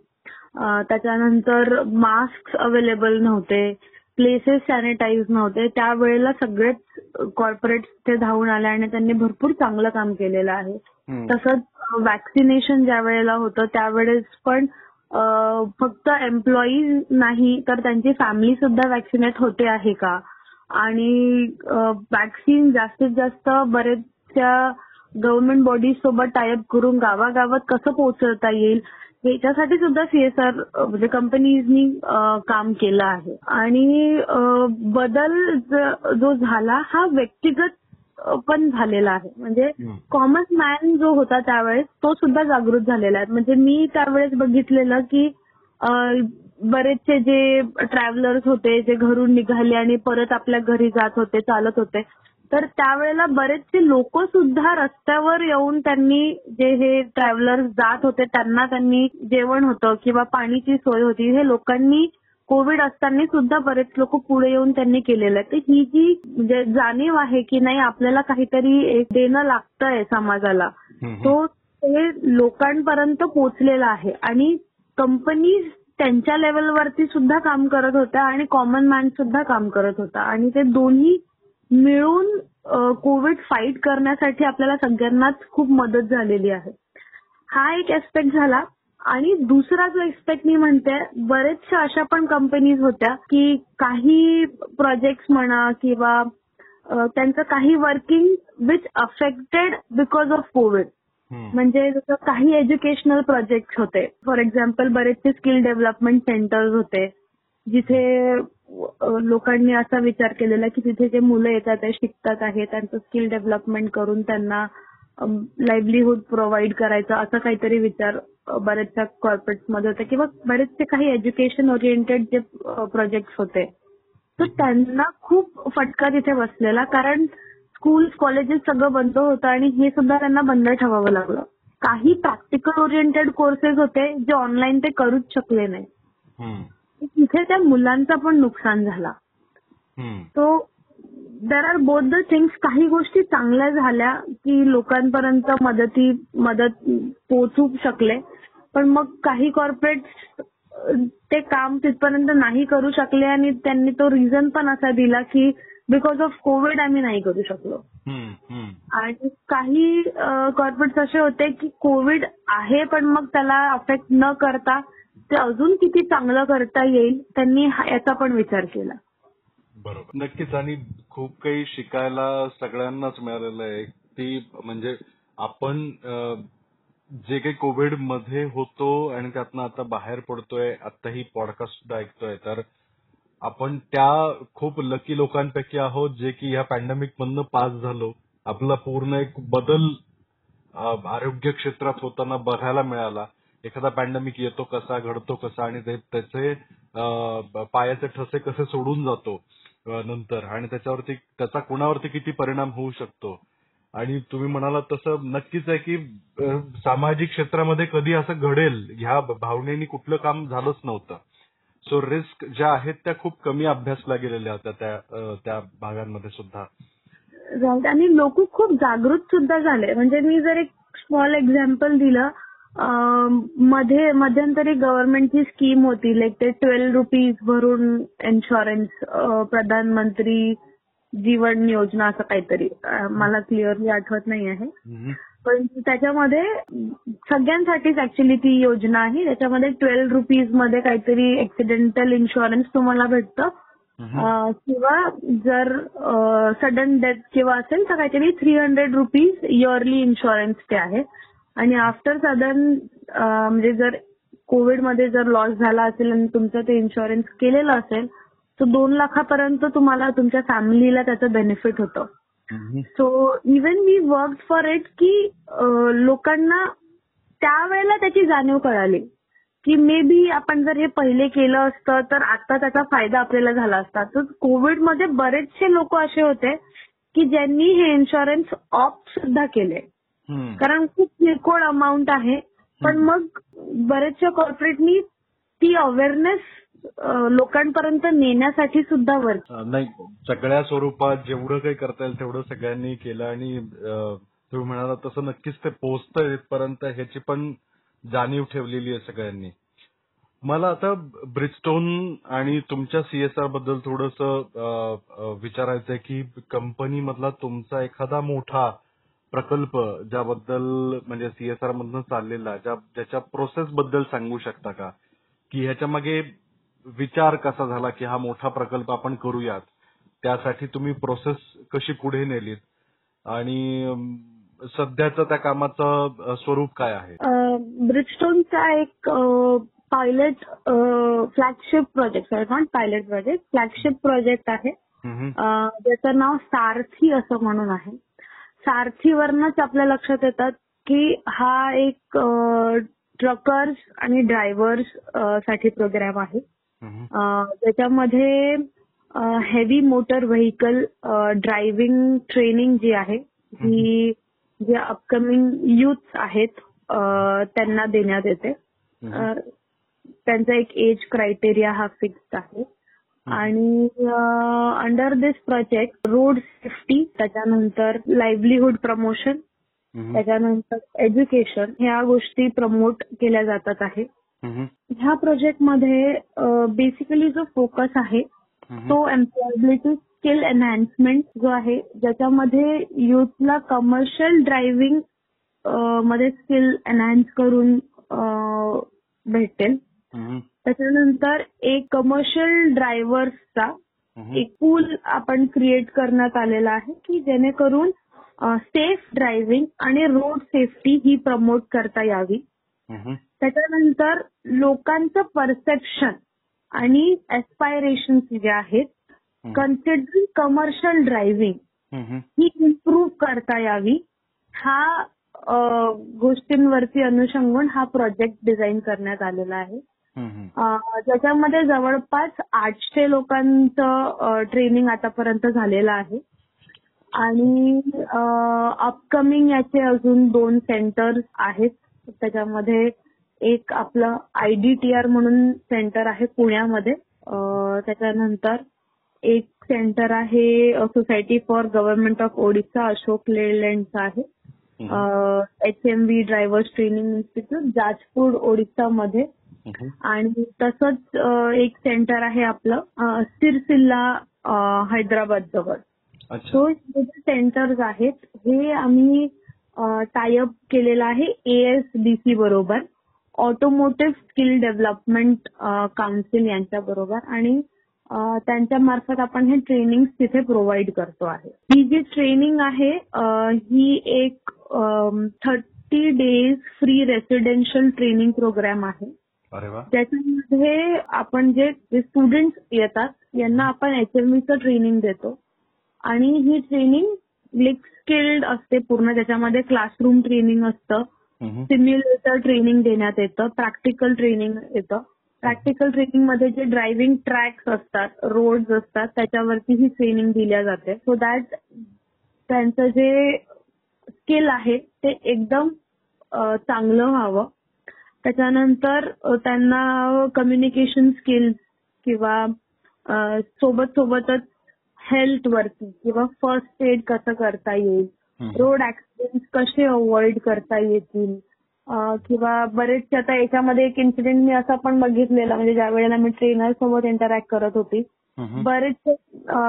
त्याच्यानंतर मास्क अवेलेबल नव्हते प्लेसेस सॅनिटाईज नव्हते त्यावेळेला सगळेच कॉर्पोरेट ते धावून आले आणि त्यांनी भरपूर चांगलं काम केलेलं आहे. तसंच वॅक्सिनेशन ज्या वेळेला होतं त्यावेळेस पण फक्त एम्प्लॉईज नाही तर त्यांची फॅमिली सुद्धा वॅक्सिनेट होते आहे का? आणि वॅक्सिन जास्तीत जास्त बरेचशा गव्हर्नमेंट बॉडीज सोबत टायअप करून गावागावात कसं पोहोचवता येईल? याच्यासाठी सुद्धा सीएसआर म्हणजे कंपनीजनी काम केलं आहे. आणि बदल जो झाला हा व्यक्तिगत पण झालेला आहे म्हणजे. कॉमन मॅन जो होता त्यावेळेस तो सुद्धा जागृत झालेला आहे म्हणजे मी त्यावेळेस बघितलेलं की बरेचसे जे ट्रॅव्हलर्स होते जे घरून निघाले आणि परत आपल्या घरी जात होते चालत होते तर त्यावेळेला बरेचसे लोक सुद्धा रस्त्यावर येऊन त्यांनी जे हे ट्रॅव्हलर्स जात होते त्यांना त्यांनी जेवण होतं किंवा पाणीची सोय होती हे लोकांनी कोविड असताना सुद्धा बरेच लोक पुढे येऊन त्यांनी केलेलं आहे. तर ही जी म्हणजे जाणीव आहे की नाही आपल्याला काहीतरी एक देणं लागतंय समाजाला. तो ते लोकांपर्यंत पोहोचलेला आहे. आणि कंपनीज त्यांच्या लेवलवरती सुद्धा काम करत होत्या आणि कॉमन मॅन सुद्धा काम करत होता. आणि ते दोन्ही मिळून कोविड फाईट करण्यासाठी आपल्याला सगळ्यांनाच खूप मदत झालेली आहे. हा एक एस्पेक्ट झाला. आणि दुसरा जो एक्सपेक्ट मी म्हणते बरेचशा अशा पण कंपनीज होत्या की काही प्रोजेक्ट म्हणा किंवा त्यांचं काही working which affected because of covid म्हणजे जसं काही एज्युकेशनल प्रोजेक्ट होते. फॉर एक्झाम्पल बरेचसे स्किल डेव्हलपमेंट सेंटर्स होते. जिथे लोकांनी असा विचार केलेला की तिथे जे मुलं येतात ते शिकतात आहे त्यांचं स्किल डेव्हलपमेंट करून त्यांना लाईव्हलीहूड प्रोव्हाइड करायचा असा काहीतरी विचार बऱ्याचशा कॉर्पोरेट्समध्ये होता किंवा बरेचसे काही एज्युकेशन ओरिएंटेड जे प्रोजेक्ट होते. तर त्यांना खूप फटका तिथे बसलेला कारण स्कूल कॉलेजेस सगळं बंद होतं आणि हे सुद्धा त्यांना बंद ठेवावं लागलं. काही प्रॅक्टिकल ओरिएंटेड कोर्सेस होते जे ऑनलाईन ते करूच शकले नाही. तिथे त्या मुलांचा पण नुकसान झाला. So there are both the things काही गोष्टी चांगल्या झाल्या की लोकांपर्यंत मदती मदत पोहोचू शकले. पण मग काही कॉर्पोरेट ते काम तिथपर्यंत नाही करू शकले आणि त्यांनी तो रिझन पण असा दिला की बिकॉज ऑफ कोविड आम्ही नाही करू शकलो. आणि काही कॉर्पोरेट्स असे होते की कोविड आहे पण मग त्याला अफेक्ट न करता ते अजून किती चांगलं करता येईल त्यांनी याचा पण विचार केला. बरोबर. नक्कीच. आणि खूप काही शिकायला सगळ्यांनाच मिळालेलं आहे. ती म्हणजे आपण जे काही कोविडमध्ये होतो आणि त्यातनं आता बाहेर पडतोय आता ही पॉडकास्ट सुद्धा ऐकतोय. तर आपण त्या खूप लकी लोकांपैकी आहोत जे की ह्या पॅन्डेमिक मधनं पास झालो. आपला पूर्ण एक बदल आरोग्य क्षेत्रात होताना बघायला मिळाला. एखादा पॅन्डेमिक येतो कसा घडतो कसा आणि ते त्याचे पायाचे ठसे कसे सोडून जातो. नंतर. आणि त्याच्यावरती त्याचा कुणावरती किती परिणाम होऊ शकतो? आणि तुम्ही म्हणालात तसं नक्कीच आहे की सामाजिक क्षेत्रामध्ये कधी असं घडेल ह्या भावनेनी कुठलं काम झालंच नव्हतं. सो रिस्क ज्या आहेत त्या खूप कमी अभ्यासल्या गेलेल्या होत्या त्या त्या भागांमध्ये सुद्धा. आणि लोक खूप जागृत सुद्धा झाले. म्हणजे मी जर एक स्मॉल एक्झाम्पल दिलं मध्ये मध्यंतरी गव्हर्नमेंटची स्कीम होती लाईक ते ट्वेल्व रुपीज भरून इन्शुरन्स प्रधानमंत्री जीवन योजना असं काहीतरी. मला क्लिअरली आठवत नाही आहे. पण त्याच्यामध्ये सगळ्यांसाठीच ऍक्च्युली ती योजना आहे. त्याच्यामध्ये ट्वेल्व रुपीजमध्ये काहीतरी ऍक्सिडेंटल इन्शुरन्स तुम्हाला भेटतं. किंवा जर सडन डेथ किंवा असेल तर काहीतरी three hundred rupees yearly insurance ते आहे. आणि आफ्टर सडन म्हणजे जर कोविडमध्ये जर लॉस झाला असेल आणि तुमचं ते इन्शुरन्स केलेलं असेल तर दोन लाखापर्यंत तुम्हाला तुमच्या फॅमिलीला त्याचं बेनिफिट होतं. सो इवन मी वर्क फॉर इट की लोकांना त्यावेळेला त्याची जाणीव कळाली. की मे बी आपण जर हे पहिले केलं असतं तर आता त्याचा फायदा आपल्याला झाला असता. तर कोविडमध्ये बरेचसे लोक असे होते की ज्यांनी हे इन्शुरन्स ऑफ सुद्धा केले. कारण खूप किरकोळ अमाऊंट आहे. पण मग बरेचशा कॉर्पोरेटनी ती अवेअरनेस लोकांपर्यंत नेण्यासाठी सुद्धा वर्क नाही सगळ्या स्वरूपात जेवढं काही करता येईल तेवढं सगळ्यांनी केलं आणि तुम्ही म्हणाला तसं नक्कीच ते पोहोचतंय इथपर्यंत ह्याची पण जाणीव ठेवलेली आहे सगळ्यांनी. मला आता ब्रिजस्टोन आणि तुमच्या सीएसआरबद्दल थोडस विचारायचंय की कंपनी मधला तुमचा एखादा मोठा प्रकल्प ज्याबद्दल म्हणजे सीएसआर मधनं चाललेला ज्या ज्याच्या प्रोसेस बद्दल सांगू शकता का? की ह्याच्या मागे विचार कसा झाला की हा मोठा प्रकल्प आपण करूयात? त्यासाठी तुम्ही प्रोसेस कशी पुढे नेलीत? आणि अम, सध्याचं त्या कामाचं अ, स्वरूप काय आहे? ब्रिजस्टोनचा एक pilot flagship project sorry not pilot project flagship project आहे. हम्म. अं, ज्याचं नाव सारथी असं म्हणून आहे. सारथीवरनच आपल्या लक्षात येतात की हा एक ट्रकर्स आणि ड्रायव्हर्ससाठी प्रोग्राम आहे. त्याच्यामध्ये heavy motor vehicle driving training जी आहे ही जे अपकमिंग युथ आहेत त्यांना देण्यात येते. त्यांचा एक एज क्रायटेरिया हा फिक्स्ड आहे. आणि under this project road safety त्याच्यानंतर लाईव्हलीहूड प्रमोशन. त्याच्यानंतर एज्युकेशन ह्या गोष्टी प्रमोट केल्या जातात आहे. ह्या प्रोजेक्टमध्ये बेसिकली जो फोकस आहे. तो एम्प्लॉयबिलिटी स्किल एनहान्समेंट जो आहे ज्याच्यामध्ये युथला कमर्शियल ड्रायव्हिंगमध्ये स्किल एनहान्स करून भेटेल. त्याच्यानंतर एक कमर्शियल ड्रायव्हर्सचा. एक पूल आपण क्रिएट करण्यात आलेला आहे की जेणेकरून सेफ ड्रायव्हिंग आणि रोड सेफ्टी ही प्रमोट करता यावी. त्याच्यानंतर लोकांचं परसेप्शन आणि एस्पायरेशन जे आहेत. Considering commercial driving. ही इम्प्रूव्ह करता यावी हा गोष्टींवरती अनुषंगून हा प्रोजेक्ट डिझाईन करण्यात आलेला आहे ज्याच्यामध्ये जवळपास आठशे लोकांचं ट्रेनिंग आतापर्यंत झालेलं आहे. आणि अपकमिंग याचे अजून दोन सेंटर्स आहेत. त्याच्यामध्ये एक आपलं आयडीटीआर म्हणून सेंटर आहे पुण्यामध्ये. त्याच्यानंतर एक सेंटर आहे society for government of Odisha Ashok लेलँडचं आहे. H M V drivers training institute Jajpur ओडिशामध्ये. आणि तसंच एक सेंटर आहे आपलं सिरसिल्ला हैदराबाद जवळ. सो हे जे सेंटर्स आहेत हे आम्ही टायअप केलेलं आहे एएसडीसी बरोबर. ऑटोमोटिव्ह स्किल डेव्हलपमेंट काउन्सिल यांच्या बरोबर. आणि त्यांच्या मार्फत आपण हे ट्रेनिंग तिथे प्रोव्हाइड करतो आहे. ही जी ट्रेनिंग आहे ही एक thirty days free residential training programme आहे. त्याच्यामध्ये आपण जे स्टुडंट येतात यांना आपण एचएमव्हीचं ट्रेनिंग देतो. आणि ही ट्रेनिंग लिक स्किल्ड असते पूर्ण. त्याच्यामध्ये क्लासरूम ट्रेनिंग असतं. सिम्युलेटर ट्रेनिंग देण्यात येतं. प्रॅक्टिकल ट्रेनिंग येतं. प्रॅक्टिकल ट्रेनिंगमध्ये जे ड्रायव्हिंग ट्रॅक्स असतात रोड्स असतात त्याच्यावरती ही ट्रेनिंग दिल्या जाते. सो दॅट त्यांचं जे स्किल आहे ते एकदम चांगलं व्हावं. त्याच्यानंतर त्यांना कम्युनिकेशन स्किल्स किंवा सोबत सोबतच हेल्थ वरती किंवा फर्स्ट एड कसं करता येईल. रोड ऍक्सिडेंट कसे अवॉइड करता येतील किंवा बरेचसे आता याच्यामध्ये एक इन्सिडेंट मी असा पण बघितलेला म्हणजे ज्या वेळेला मी ट्रेनर सोबत इंटरॅक्ट करत होती. बरेचसे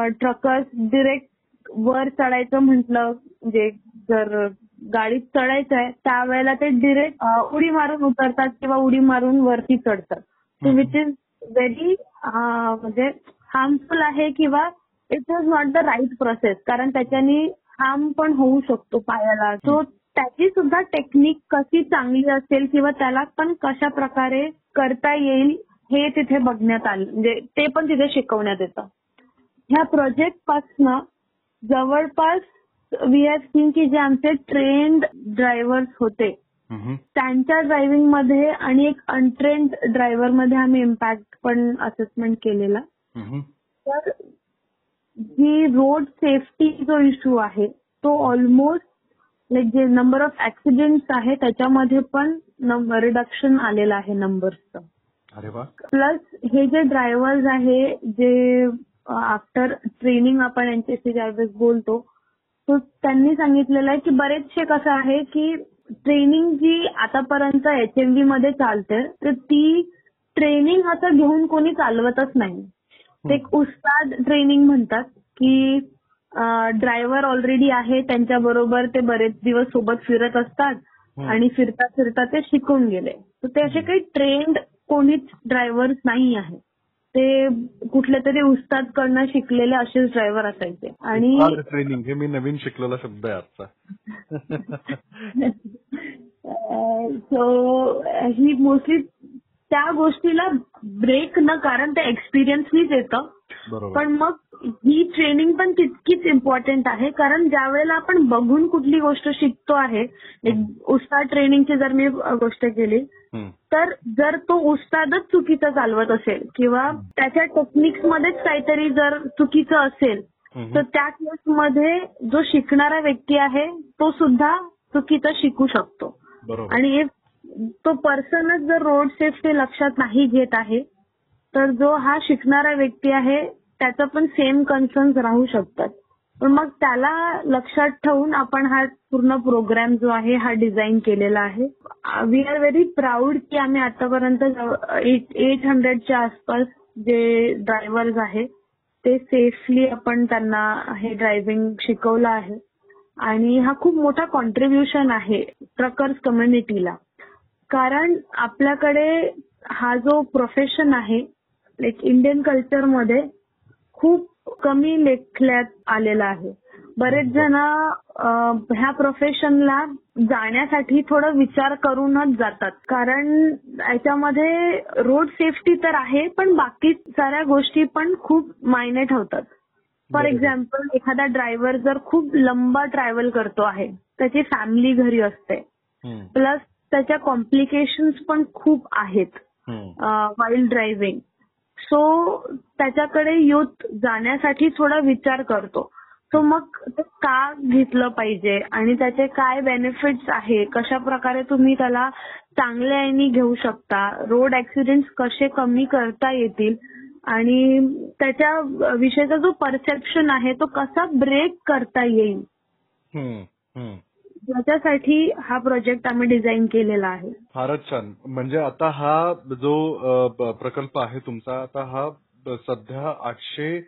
ट्रकर्स डिरेक्ट वर चढायचं म्हटलं म्हणजे जर गाडीत चढायचं आहे त्यावेळेला ते डिरेक्ट उडी मारून उतरतात किंवा उडी मारून वरती चढतात. हम्म. विच इज व्हेरी म्हणजे हार्मफुल आहे किंवा it is not the right process कारण त्याच्याने हार्म पण होऊ शकतो पायाला. सो त्याची सुद्धा टेक्निक कशी चांगली असेल किंवा त्याला पण कशा प्रकारे करता येईल हे तिथे बघण्यात आलं. म्हणजे ते पण तिथे शिकवण्यात येतं. ह्या प्रोजेक्ट पासनं जवळपास वी हॅव सीन की जे आमचे ट्रेंड ड्रायव्हर्स होते. त्यांच्या ड्रायव्हिंगमध्ये आणि एक अनट्रेंड ड्रायव्हरमध्ये आम्ही इम्पॅक्ट पण असेसमेंट केलेला. तर जी रोड सेफ्टी जो इश्यू आहे तो ऑलमोस्ट लाईक जे नंबर ऑफ ऍक्सिडेंट आहे त्याच्यामध्ये पण रिडक्शन आलेलं आहे नंबर्सचं प्लस हे जे ड्रायव्हर्स आहे जे आफ्टर ट्रेनिंग आपण यांच्याशी ज्यावेळेस बोलतो. तो त्यांनी सांगितलेलं आहे की बरेचसे कसं आहे की ट्रेनिंग जी आतापर्यंत एचएमव्ही मध्ये चालते तर ती ट्रेनिंग असं घेऊन कोणी चालवतच नाही. ते एक उस्ताद ट्रेनिंग म्हणतात की ड्रायव्हर ऑलरेडी आहे त्यांच्या बरोबर ते बरेच दिवस सोबत फिरत असतात. आणि फिरता फिरता ते शिकून गेले. तर ते असे काही ट्रेंड कोणीच ड्रायव्हर्स नाही आहे ते कुठल्या तरी उस्ताद कडनं शिकलेले असेच ड्रायव्हर असायचे. आणि ट्रेनिंग हे मी नवीन शिकलेला शब्द आहे आजचा. (laughs) सो ही मोस्टली त्या गोष्टीला ब्रेक न कारण ते एक्सपिरियन्सनीच येतं. पण मग ही ट्रेनिंग पण तितकीच इम्पॉर्टंट आहे. कारण ज्या वेळेला आपण बघून कुठली गोष्ट शिकतो आहे एक उस्ताद ट्रेनिंगची जर मी गोष्ट केली. तर जर तो उस्तादच चुकीचं चालवत असेल किंवा त्याच्या टेक्निक्स मध्येच काहीतरी जर चुकीचं असेल. तर त्या केसमध्ये जो शिकणारा व्यक्ती आहे तो सुद्धा चुकीचं शिकू शकतो. आणि if तो पर्सनच जर रोड सेफ्टी लक्षात नाही घेत आहे तर जो हा शिकणारा व्यक्ती आहे त्याचं पण सेम कन्सर्न राहू शकतात. पण मग त्याला लक्षात ठेवून आपण हा पूर्ण प्रोग्राम जो आहे हा डिझाईन केलेला आहे. वी आर व्हेरी प्राऊड की आम्ही आतापर्यंत एट एट हंड्रेडच्या आसपास जे ड्रायव्हर्स आहे ते सेफली आपण त्यांना हे ड्रायव्हिंग शिकवलं आहे. आणि हा खूप मोठा कॉन्ट्रीब्युशन आहे ट्रकर्स कम्युनिटीला कारण आपल्याकडे हा जो प्रोफेशन आहे लाईक इंडियन कल्चरमध्ये खूप कमी लेखल्यात आलेला आहे. बरेच जण अं, ह्या प्रोफेशनला जाण्यासाठी थोडं विचार करूनच जातात. कारण याच्यामध्ये रोड सेफ्टी तर आहे पण बाकी साऱ्या गोष्टी पण खूप मायने ठेवतात फॉर. एक्झाम्पल एखादा ड्रायव्हर जर खूप लंबा ट्रॅव्हल करतो आहे त्याची फॅमिली घरी असते. प्लस त्याच्या कॉम्प्लिकेशन्स पण खूप आहेत. वाईल्ड ड्रायव्हिंग सो त्याच्याकडे युथ जाण्यासाठी थोडा विचार करतो. सो मग ते का घेतलं पाहिजे? आणि त्याचे काय बेनिफिट्स आहे? कशा प्रकारे तुम्ही त्याला चांगल्या याने घेऊ शकता? रोड ऍक्सिडेंट कसे कमी करता येतील? आणि त्याच्या विषयीचा जो परसेप्शन आहे तो कसा ब्रेक करता येईल? त्याच्यासाठी हा प्रोजेक्ट आम्ही डिझाईन केलेला आहे. फारच छान. म्हणजे आता हा जो प्रकल्प आहे तुमचा आता हा सध्या आठशे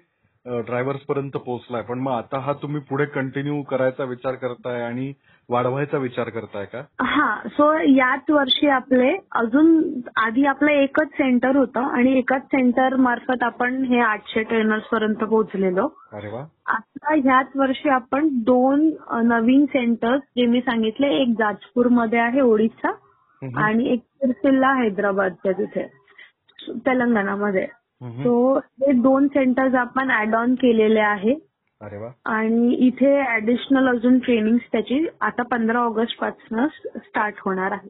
ड्रायव्हर्स पर्यंत पोहोचलाय. पण मग आता हा तुम्ही पुढे कंटिन्यू करायचा विचार करताय आणि वाढवायचा विचार करताय का? हा सो याच वर्षी आपले अजून आधी आपलं एकच सेंटर होतं आणि एकाच सेंटर मार्फत आपण हे आठशे ट्रेनर्स पर्यंत पोहोचलेलो. अरे वा. आता ह्याच वर्षी आपण दोन नवीन सेंटर्स जे मी सांगितले एक जाजपूरमध्ये आहे ओडिशा आणि एक सिरसिल्ला हैदराबादच्या तिथे तेलंगणामध्ये. सो हे दोन सेंटर्स आपण ऍड ऑन केलेले आहे. अरे वा. आणि इथे ऍडिशनल अजून ट्रेनिंग त्याची आता पंधरा ऑगस्टपासून स्टार्ट होणार आहे.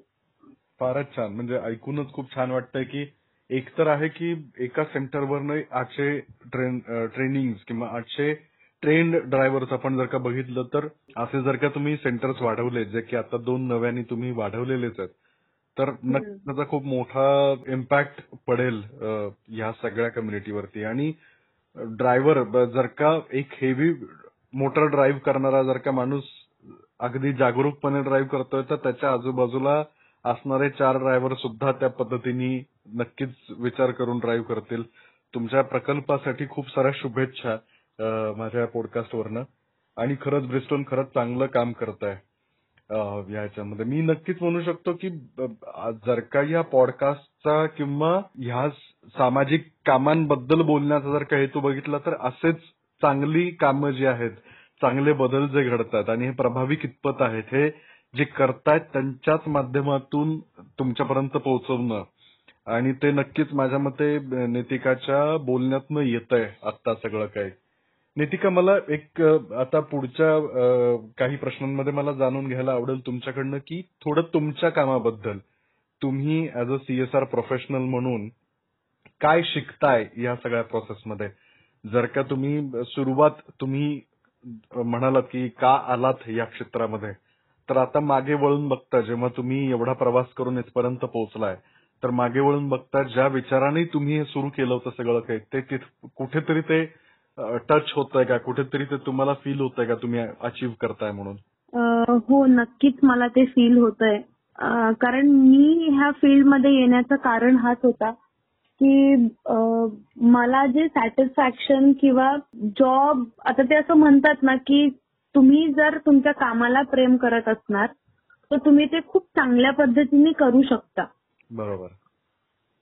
फारच छान. म्हणजे ऐकूनच खूप छान वाटतंय की एक तर आहे की एका सेंटरवरनं आठशे ट्रेन ट्रेनिंग किंवा आठशे ट्रेन्ड ड्रायव्हर्स आपण जर का बघितलं तर असे जर का तुम्ही सेंटर्स वाढवले जे की आता दोन नव्याने तुम्ही वाढवलेलेच आहेत तर नक्कीच त्याचा खूप मोठा इम्पॅक्ट पडेल ह्या सगळ्या कम्युनिटीवरती आणि ड्रायव्हर जर का एक हेवी मोटर ड्राईव्ह करणारा जर का माणूस अगदी जागरूकपणे ड्राईव्ह करतोय तर त्याच्या आजूबाजूला असणारे चार ड्रायव्हर सुद्धा त्या पद्धतीने नक्कीच विचार करून ड्राईव्ह करतील. तुमच्या प्रकल्पासाठी खूप साऱ्या शुभेच्छा माझ्या पॉडकास्टवरनं आणि खरंच ब्रिस्टोन खरंच चांगलं काम करत आहे याच्यामध्ये. मी नक्कीच म्हणू शकतो की जर का या पॉडकास्टचा किंवा ह्या सामाजिक कामांबद्दल बोलण्याचा जर का हेतू बघितला तर असेच चांगली कामं जी आहेत चांगले बदल जे घडतात आणि हे प्रभावी कितपत आहेत हे जे करतायत त्यांच्याच माध्यमातून तुमच्यापर्यंत पोहोचवणं. आणि ते नक्कीच माझ्या मते नितिकाच्या बोलण्यातनं येत आहे आता सगळं काही. नितिका मला एक आता पुढच्या काही प्रश्नांमध्ये मला जाणून घ्यायला आवडेल तुमच्याकडनं की थोडं तुमच्या कामाबद्दल. तुम्ही ऍज अ सीएसआर प्रोफेशनल म्हणून काय शिकताय या सगळ्या प्रोसेसमध्ये जर का तुम्ही सुरुवात तुम्ही म्हणालात की का आलात या क्षेत्रामध्ये? तर आता मागे वळून बघता जेव्हा तुम्ही एवढा प्रवास करून इथपर्यंत पोहोचलाय तर मागे वळून बघता ज्या विचाराने तुम्ही हे सुरू केलं होतं सगळं काही ते कुठेतरी ते टच होतंय का? कुठेतरी ते तुम्हाला फील होतंय का? तुम्ही अचीव्ह करताय म्हणून. हो नक्कीच मला ते फील होतंय. अ, कारण मी ह्या फील्डमध्ये येण्याचं कारण हाच होता की मला जे सॅटिस्फॅक्शन किंवा जॉब आता ते असं म्हणतात ना की तुम्ही जर तुमच्या कामाला प्रेम करत असणार तर तुम्ही ते खूप चांगल्या पद्धतीने करू शकता. बरोबर.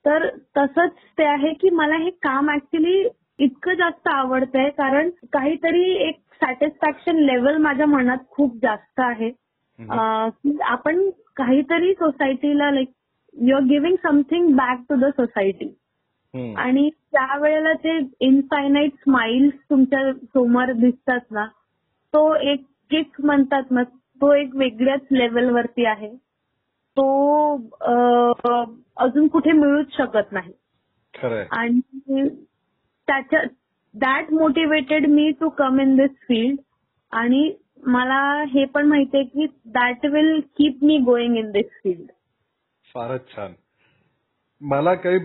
तर तसंच ते आहे की मला हे काम ऍक्च्युली इतकं जास्त आवडतंय कारण काहीतरी एक सॅटिस्फॅक्शन लेवल माझ्या मनात खूप जास्त आहे. की आपण काहीतरी सोसायटीला like you are giving something back to the society. आणि त्या वेळेला ते इनफायनाईट स्माइल्स तुमच्यासमोर दिसतात ना तो एक किक म्हणतात ना तो एक वेगळ्याच लेवलवरती आहे. तो अजून कुठे मिळूच शकत नाही. आणि त्याच्या that motivated me to come in this field आणि मला हे पण माहितीये की that will keep me going in this field फारच छान. मला काही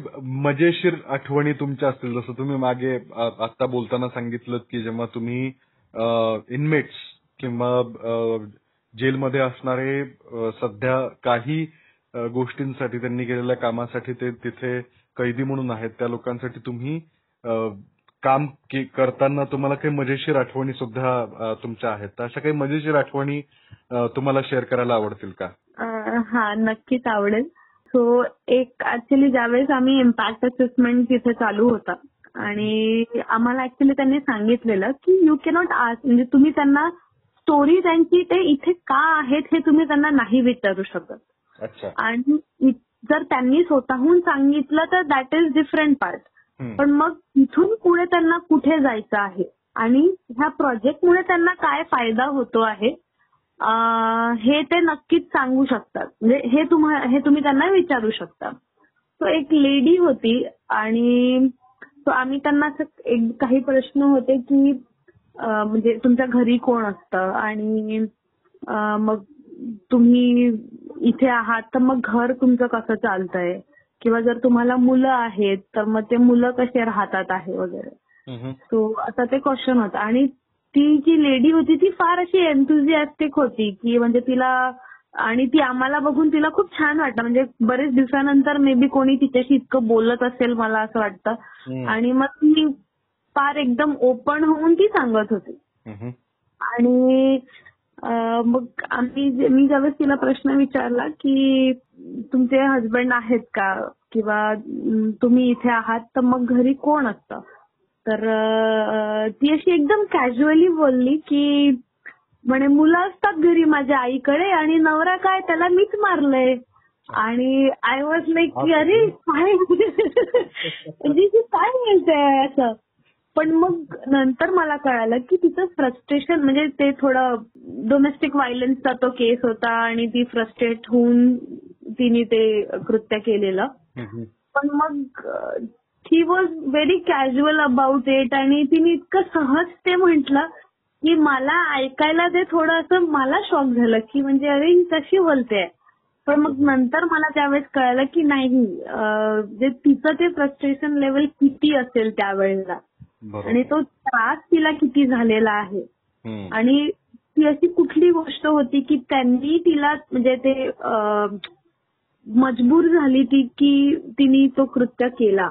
मजेशीर आठवणी तुमच्या असतील. जसं तुम्ही मागे आता बोलताना सांगितलं की जेव्हा तुम्ही इनमेट्स किंवा जेलमध्ये असणारे सध्या काही गोष्टींसाठी त्यांनी केलेल्या कामासाठी ते तिथे कैदी म्हणून आहेत. त्या लोकांसाठी तुम्ही काम के- करताना तुम्हाला काही मजेशीर आठवणी सुद्धा तुमच्या आहेत. तर अशा काही मजेशीर आठवणी तुम्हाला शेअर करायला आवडतील का? हा नक्कीच आवडेल. सो एक ऍक्च्युली ज्यावेळेस आम्ही इम्पॅक्ट असेसमेंट तिथे चालू होता आणि आम्हाला ऍक्च्युली त्यांनी सांगितलेलं की यू कॅनॉट आज म्हणजे तुम्ही त्यांना स्टोरी त्यांची ते इथे का आहेत हे तुम्ही त्यांना नाही विचारू शकत. अच्छा. आणि जर त्यांनी स्वतःहून सांगितलं तर दॅट इज डिफरंट पार्ट. पण मग इथून पुढे त्यांना कुठे जायचं आहे? आणि ह्या प्रोजेक्टमुळे त्यांना काय फायदा होतो आहे? हे ते नक्कीच सांगू शकतात. म्हणजे हे हे तुम्ही त्यांना विचारू शकता. तो एक लेडी होती आणि आम्ही त्यांना असं एक काही प्रश्न होते की म्हणजे तुमच्या घरी कोण असतं? आणि मग तुम्ही इथे आहात तर मग घर तुमचं कसं चालतंय? किंवा जर तुम्हाला मुलं आहेत तर मग ते मुलं कसे राहतात आहे वगैरे. सो असा ते क्वेश्चन होता आणि ती जी लेडी होती ती फार अशी एन्थुझियास्टिक होती की म्हणजे तिला आणि ती आम्हाला बघून तिला खूप छान वाटलं म्हणजे बरेच दिवसानंतर मे बी कोणी तिच्याशी इतकं बोलत असेल मला असं वाटतं. आणि मग ती फार एकदम ओपन होऊन ती सांगत होती. आणि मग आम्ही मी ज्यावेळेस तिला प्रश्न विचारला की तुमचे हजबंड आहेत का? किंवा तुम्ही इथे आहात तर मग घरी कोण असतं? तर ती अशी एकदम कॅज्युअली बोलली की म्हणे मुलं असतात घरी माझ्या आईकडे आणि नवरा काय? त्याला मीच मारलंय. आणि आय वॉज लाईक की अरे काय? (laughs) म्हणजे काय बोलते असं? पण मग नंतर मला कळालं की तिचं फ्रस्ट्रेशन म्हणजे ते थोडं डोमेस्टिक व्हायलन्सचा तो केस होता आणि ती फ्रस्ट्रेट होऊन तिने ते कृत्य केलेलं. पण मग ही was very casual about it आणि तिने इतकं सहज ते म्हटलं की मला ऐकायला ते थोडं असं मला शॉक झालं की म्हणजे अरे ही कशी बोलते पण मग नंतर मला त्यावेळेस कळालं की नाही जे तिचं ते फ्रस्ट्रेशन लेवल किती असेल त्यावेळेला. आणि तो त्रास तिला किती झालेला आहे. आणि ती अशी कुठली गोष्ट होती की त्यांनी तिला म्हणजे ते मजबूर झाली ती की तिने तो कृत्य केला.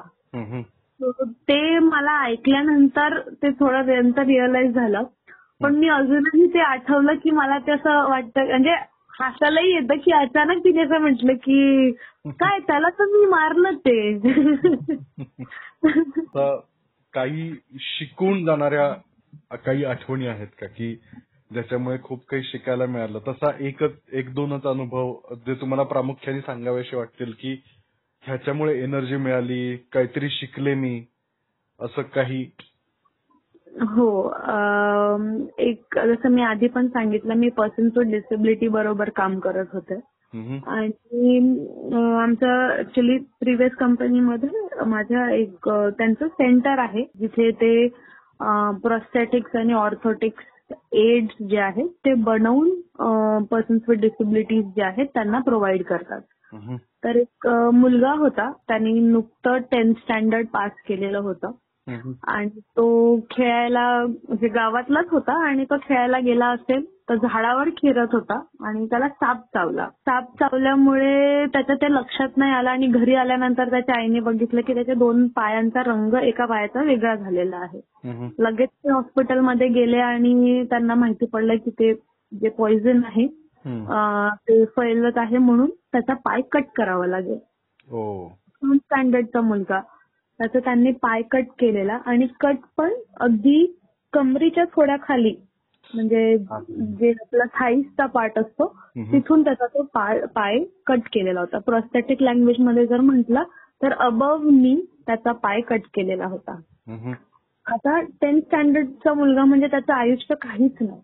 ते मला ऐकल्यानंतर ते थोडं नंतर रिअलाइज झालं. पण मी अजूनही ते आठवलं की मला ते असं वाटतं म्हणजे हसायलाही येतं की अचानक तिने असं म्हटलं की काय त्याला तर मी मारलं ते. (laughs) काही शिकून जाणाऱ्या काही आठवणी आहेत का? की ज्याच्यामुळे खूप काही शिकायला मिळालं. तसा एकच एक दोनच अनुभव जे तुम्हाला प्रामुख्याने सांगावेसे वाटतील की ह्याच्यामुळे एनर्जी मिळाली काहीतरी शिकले मी असं काही? हो एक जसं मी आधी पण सांगितलं मी पर्सन्स विथ डिसेबिलिटी बरोबर काम करत होते. आणि आमचं ऍक्च्युली प्रिव्हियस कंपनीमध्ये माझ्या एक त्यांचं सेंटर आहे जिथे ते प्रोस्थेटिक्स आणि ऑर्थोटिक्स एड्स जे आहेत ते बनवून पर्सन्स विथ डिसेबिलिटीज जे आहेत त्यांना प्रोव्हाइड करतात. तर एक मुलगा होता त्यांनी नुकतं टेन्थ स्टँडर्ड पास केलेलं होतं. आणि तो खेळायला म्हणजे गावातलाच होता आणि तो खेळायला गेला असेल तर झाडावर खेळत होता आणि त्याला साप चावला. साप चावल्यामुळे त्याच्या ते लक्षात नाही आलं आणि घरी आल्यानंतर त्याच्या आईने बघितलं की त्याच्या दोन पायांचा रंग एका पायाचा वेगळा झालेला आहे. लगेच ते हॉस्पिटलमध्ये गेले आणि त्यांना माहिती पडलं की ते जे पॉइझन आहे ते फैलत आहे म्हणून त्याचा पाय कट करावा लागेल. स्टँडर्डचा मुलगा. त्याचा त्यांनी पाय कट केलेला आणि कट पण अगदी कमरीच्या थोड्या खाली म्हणजे जे आपला थाईसचा पार्ट असतो. तिथून त्याचा तो पाय कट केलेला होता प्रोस्थेटिक लँग्वेजमध्ये जर म्हटलं तर अबव नी त्याचा पाय कट केलेला होता. आता टेन्थ स्टँडर्डचा मुलगा म्हणजे त्याचं आयुष्य काहीच नाही.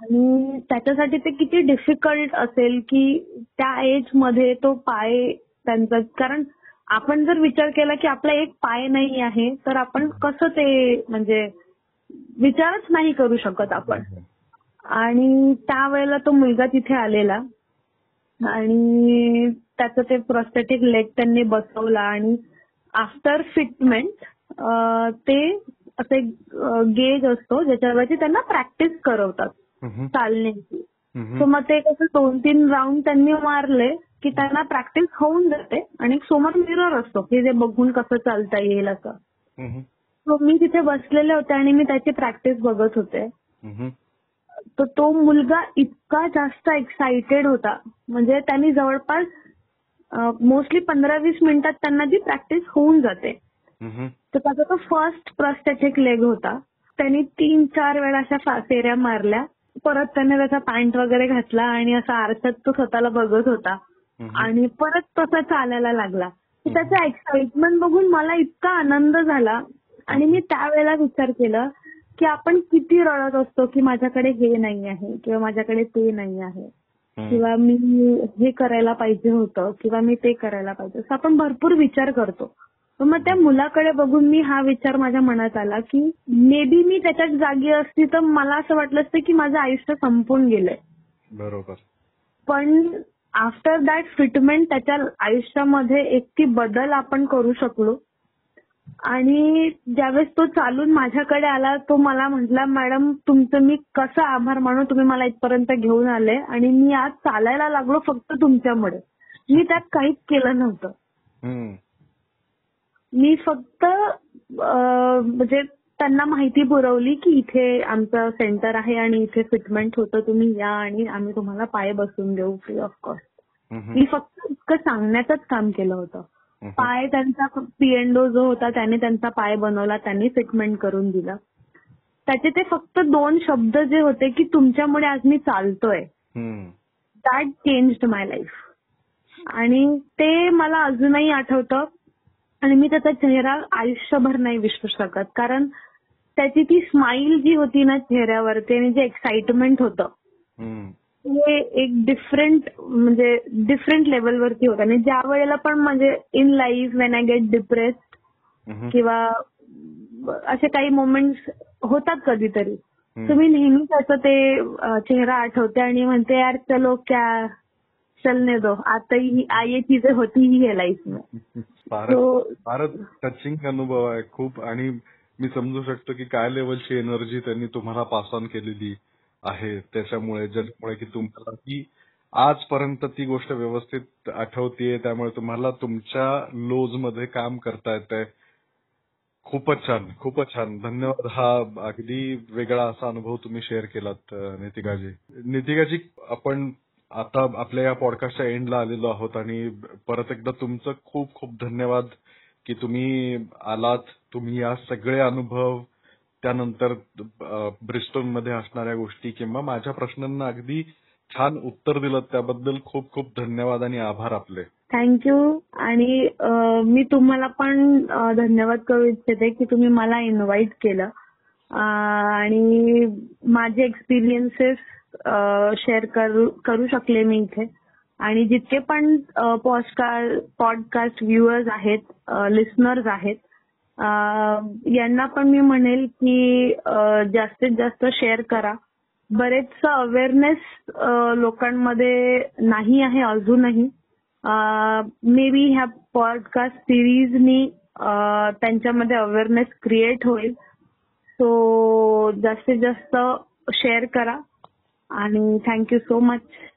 आणि त्याच्यासाठी ते किती डिफिकल्ट असेल की त्या एजमध्ये तो पाय त्यांचा कारण आपण जर विचार केला की आपला एक पाय नाही आहे तर आपण कसं ते म्हणजे विचारच नाही करू शकत आपण. आणि त्यावेळेला तो मुलगा तिथे आलेला आणि त्याचं ते प्रोस्थेटिक लेग त्यांनी बसवला आणि आफ्टर फिटमेंट ते असं एक गेज असतो ज्याच्यावरती त्यांना प्रॅक्टिस करवतात चालण्याची. सो मग ते कसं दोन तीन राऊंड त्यांनी मारले की त्यांना प्रॅक्टिस होऊन जाते आणि एक समोर मिरर असतो की जे बघून कसं चालता येईल असं. सो मी तिथे बसलेले होते आणि मी त्याची प्रॅक्टिस बघत होते. तर तो मुलगा इतका जास्त एक्साइटेड होता. म्हणजे त्यांनी जवळपास मोस्टली पंधरा वीस मिनिटात त्यांना ती प्रॅक्टिस होऊन जाते. तर त्याचा तो फर्स्ट प्रस्थेटिक लेग होता. त्यांनी तीन चार वेळा अशा फेऱ्या मारल्या. परत त्याने त्याचा पॅन्ट वगैरे घातला आणि असा आरशात तो स्वतःला बघत होता. आणि परत तसा चालायला लागला. तर त्याचा एक्साइटमेंट बघून मला इतका आनंद झाला. आणि मी त्यावेळेला विचार केला की आपण किती रडत असतो की माझ्याकडे हे नाही आहे किंवा माझ्याकडे ते नाही आहे. किंवा मी हे करायला पाहिजे होतं किंवा मी ते करायला पाहिजे असं आपण भरपूर विचार करतो. मग त्या मुलाकडे बघून मी हा विचार माझ्या मनात आला की मे बी मी त्याच्यात जागी असती तर मला असं वाटलं असतं की माझं आयुष्य संपून गेलंय. बरोबर. पण आफ्टर दॅट फिटमेंट त्याच्या आयुष्यामध्ये एक ती बदल आपण करू शकलो. आणि ज्यावेळेस तो चालून माझ्याकडे आला तो मला म्हटला मॅडम तुमचं मी कसं आभार मानू? तुम्ही मला इथपर्यंत घेऊन आले आणि मी आज चालायला लागलो फक्त तुमच्यामुळे. मी त्यात काहीच केलं नव्हतं. मी फक्त म्हणजे त्यांना माहिती पुरवली की इथे आमचं सेंटर आहे आणि इथे फिटमेंट होतं तुम्ही या आणि आम्ही तुम्हाला पाय बसून देऊ फ्री ऑफ कॉस्ट मी फक्त इतकं सांगण्याचंच काम केलं होतं. पाय त्यांचा पीएनडो जो होता त्याने त्यांचा पाय बनवला त्यांनी फिटमेंट करून दिलं. त्याचे ते फक्त दोन शब्द जे होते की तुमच्यामुळे आज मी चालतोय. दॅट चेंज्ड माय लाईफ आणि ते मला अजूनही आठवतं. आणि मी त्याचा चेहरा आयुष्यभर नाही विसरू शकत. कारण त्याची ती स्माइल जी होती ना चेहऱ्यावरती आणि जे एक्साइटमेंट होतं हे एक डिफरंट म्हणजे डिफरंट लेवलवरती होतं. आणि ज्या वेळेला पण म्हणजे in life when I get depressed किंवा असे काही मोमेंट्स होतात कधीतरी. तर मी नेहमी त्याचं ते चेहरा आठवते आणि म्हणते यार चलो क्या चलने दो. आता ही ये चीजें होती ही है लाईफ में. (laughs) फारच टचिंग अनुभव आहे खूप. आणि मी समजू शकतो की काय लेवलची एनर्जी त्यांनी तुम्हाला पास ऑन केलेली आहे. त्याच्यामुळे ज्याच्यामुळे की तुम्हाला ती आजपर्यंत ती गोष्ट व्यवस्थित आठवतीये. त्यामुळे तुम्हाला तुमच्या लोजमध्ये काम करता येतंय. खूपच छान. खूपच छान. धन्यवाद. हा अगदी वेगळा असा अनुभव तुम्ही शेअर केलात नितिकाजी नितिकाजी आपण आता आपल्या या पॉडकास्टच्या एंडला आलेलो आहोत आणि परत एकदा तुमचं खूप खूप धन्यवाद की तुम्ही आलात. तुम्ही या सगळे अनुभव त्यानंतर ब्रिस्टोनमध्ये असणाऱ्या गोष्टी किंवा माझ्या प्रश्नांना अगदी छान उत्तर दिलं त्याबद्दल खूप खूप धन्यवाद आणि आभार आपले. थँक्यू आणि मी तुम्हाला पण धन्यवाद करू इच्छिते की तुम्ही मला इन्व्हाइट केलं. आणि माझे एक्सपिरियन्सेस शेअर करू करू शकले मी इथे. आणि जितके पण पॉडकास्ट पॉडकास्ट व्ह्युअर्स आहेत लिस्नर्स आहेत यांना पण मी म्हणेल की जास्तीत जास्त शेअर करा. बरेचसं अवेअरनेस लोकांमध्ये नाही आहे अजूनही. मे बी ह्या पॉडकास्ट सिरीजनी त्यांच्यामध्ये अवेअरनेस क्रिएट होईल. सो जास्तीत जास्त शेअर करा. आणि थँक्यू सो मच